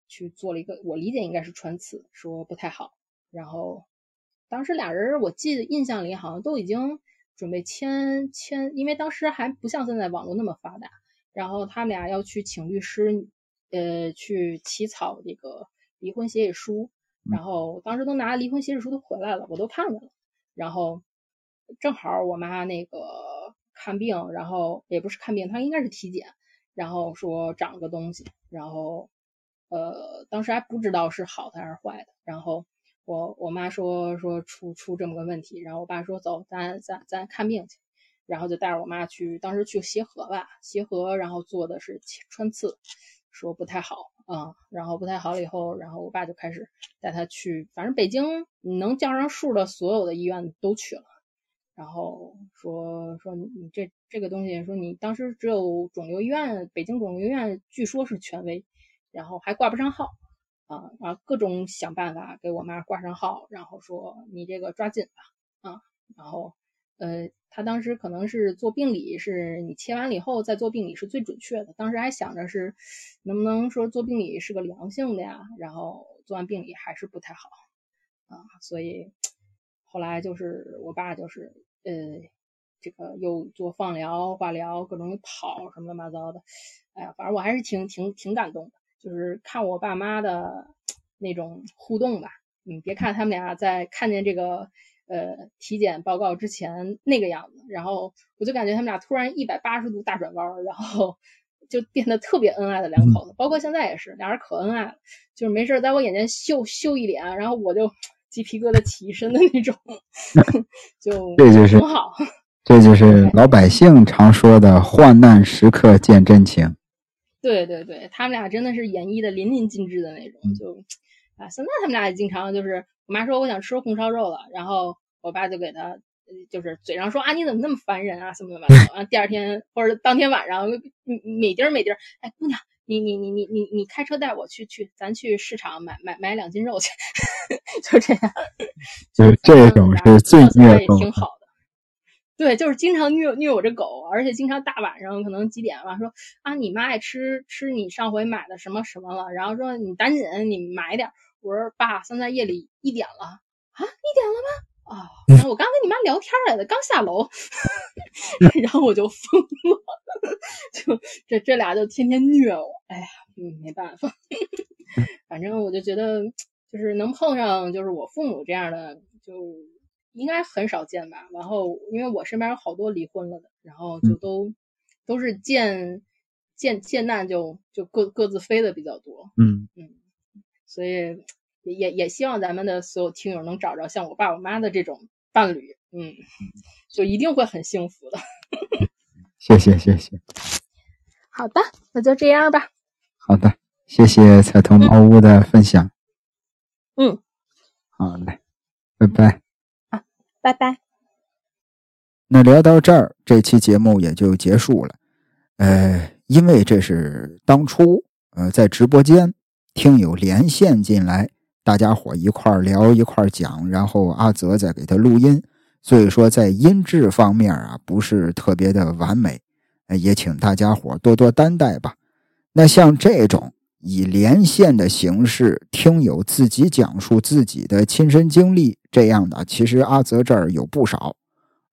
去做了一个，我理解应该是穿刺，说不太好。然后当时俩人，我记得印象里好像都已经。准备签签，因为当时还不像现在网络那么发达，然后他们俩要去请律师，呃，去起草这个离婚协议书，然后当时都拿离婚协议书都回来了，我都看见了，然后正好我妈那个看病，然后也不是看病，她应该是体检，然后说长个东西，然后呃，当时还不知道是好的还是坏的，然后。我我妈说说出出这么个问题，然后我爸说走，咱咱咱看病去，然后就带着我妈去，当时去协和吧，协和，然后做的是穿刺，说不太好啊，然后不太好了以后，然后我爸就开始带他去，反正北京能叫上数的所有的医院都去了，然后说说你这这个东西，说你当时只有肿瘤医院，北京肿瘤医院据说是权威，然后还挂不上号。啊，然后各种想办法给我妈挂上号，然后说你这个抓紧吧，啊，然后呃，他当时可能是做病理，是你切完了以后再做病理是最准确的。当时还想着是能不能说做病理是个良性的呀，然后做完病理还是不太好啊，所以后来就是我爸就是呃，这个又做放疗、化疗，各种跑什么乱七八糟的，哎呀，反正我还是挺挺挺感动的。就是看我爸妈的那种互动吧，你别看他们俩在看见这个呃体检报告之前那个样子，然后我就感觉他们俩突然一百八十度大转弯，然后 [LAUGHS] 就变得特别恩爱的两口子，包括现在也是，俩人可恩爱了，就是没事在我眼前秀秀一脸，然后我就鸡皮疙瘩起一身的那种，就这就是很好，这就是老百姓常说的患难时刻见真情。对对对，他们俩真的是演绎的淋漓尽致的那种，就啊，现在他们俩也经常就是，我妈说我想吃红烧肉了，然后我爸就给他，就是嘴上说啊你怎么那么烦人啊什么的，[LAUGHS] 然后第二天或者当天晚上美丁美丁，哎姑娘，你你你你你你开车带我去去，咱去市场买买买两斤肉去，[LAUGHS] 就这样，就是这种是最虐也挺好的。对，就是经常虐虐我这狗，而且经常大晚上可能几点了，说啊，你妈爱吃吃你上回买的什么什么了，然后说你赶紧你买点。我说爸，现在夜里一点了啊，一点了吗？啊，我刚跟你妈聊天来的，刚下楼，[LAUGHS] 然后我就疯了，就这这俩就天天虐我，哎呀，没办法，[LAUGHS] 反正我就觉得就是能碰上就是我父母这样的就。应该很少见吧。然后因为我身边有好多离婚了的，然后就都都是见见见难就就各各自飞的比较多。嗯嗯，所以也也也希望咱们的所有听友能找着像我爸我妈的这种伴侣，嗯，就一定会很幸福的。[LAUGHS] 谢谢谢谢。好的，那就这样吧。好的，谢谢彩头猫屋的分享。嗯，好嘞，拜拜。拜拜。那聊到这儿，这期节目也就结束了。呃，因为这是当初呃在直播间听友连线进来，大家伙一块聊一块讲，然后阿泽再给他录音，所以说在音质方面啊不是特别的完美，也请大家伙多多担待吧。那像这种以连线的形式，听友自己讲述自己的亲身经历这样的，其实阿泽这儿有不少。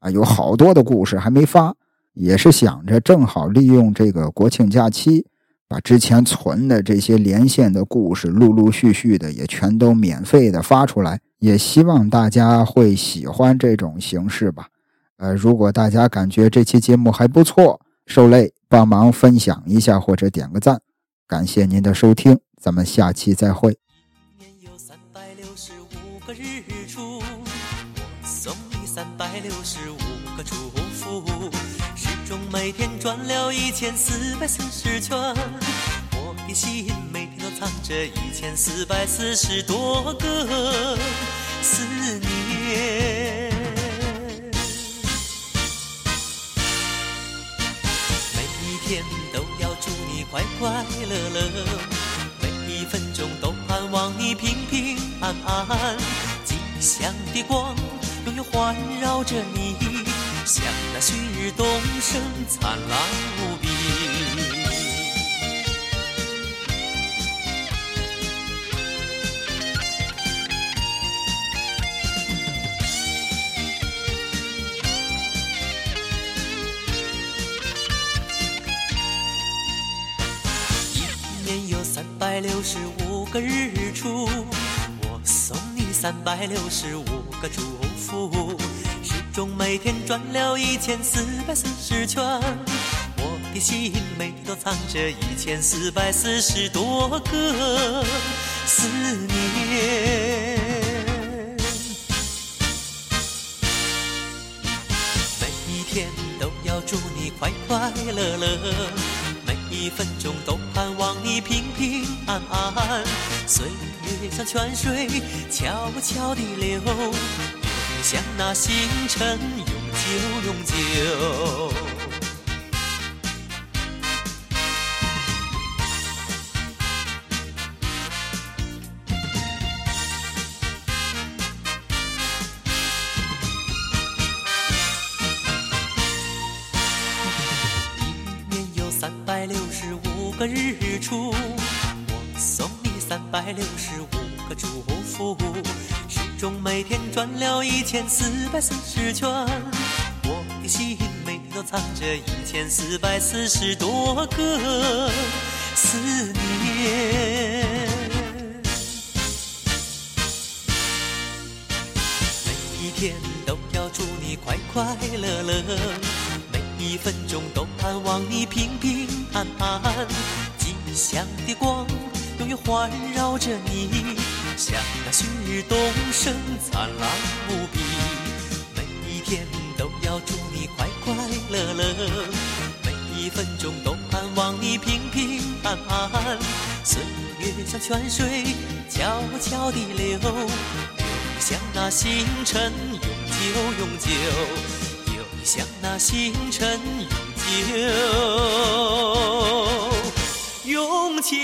啊，有好多的故事还没发，也是想着正好利用这个国庆假期，把之前存的这些连线的故事，陆陆续续的也全都免费的发出来。也希望大家会喜欢这种形式吧。呃，如果大家感觉这期节目还不错，受累帮忙分享一下或者点个赞，感谢您的收听，咱们下期再会。三百六十五个日出，我送你365个祝福，时钟每天转了一千四百四十圈，我的心每天都藏着一千四百四十多个思念。每一天快快乐乐，每一分钟都盼望你平平安安，吉祥的光。永远环绕着你，像那旭日东升，灿烂无比。百六十五个日出，我送你三百六十五个祝福。时钟每天转了一千四百四十圈，我的心每天都藏着一千四百四十多个思念。每一天都要祝你快快乐乐，每一分钟都盼望你平平安安。岁月像泉水，悄悄地流。像那星辰，永久永久。转了一千四百四十圈，我的心每天都藏着一千四百四十多个思念。每一天都要祝你快快乐乐，每一分钟都盼望你平平安安，吉祥的光永远环绕着你。像那旭日东升，灿烂无比。每一天都要祝你快快乐乐，每一分钟都盼望你平平安安。岁月像泉水，悄悄地流，流向那星辰，永久永久，流向那星辰，永久永久。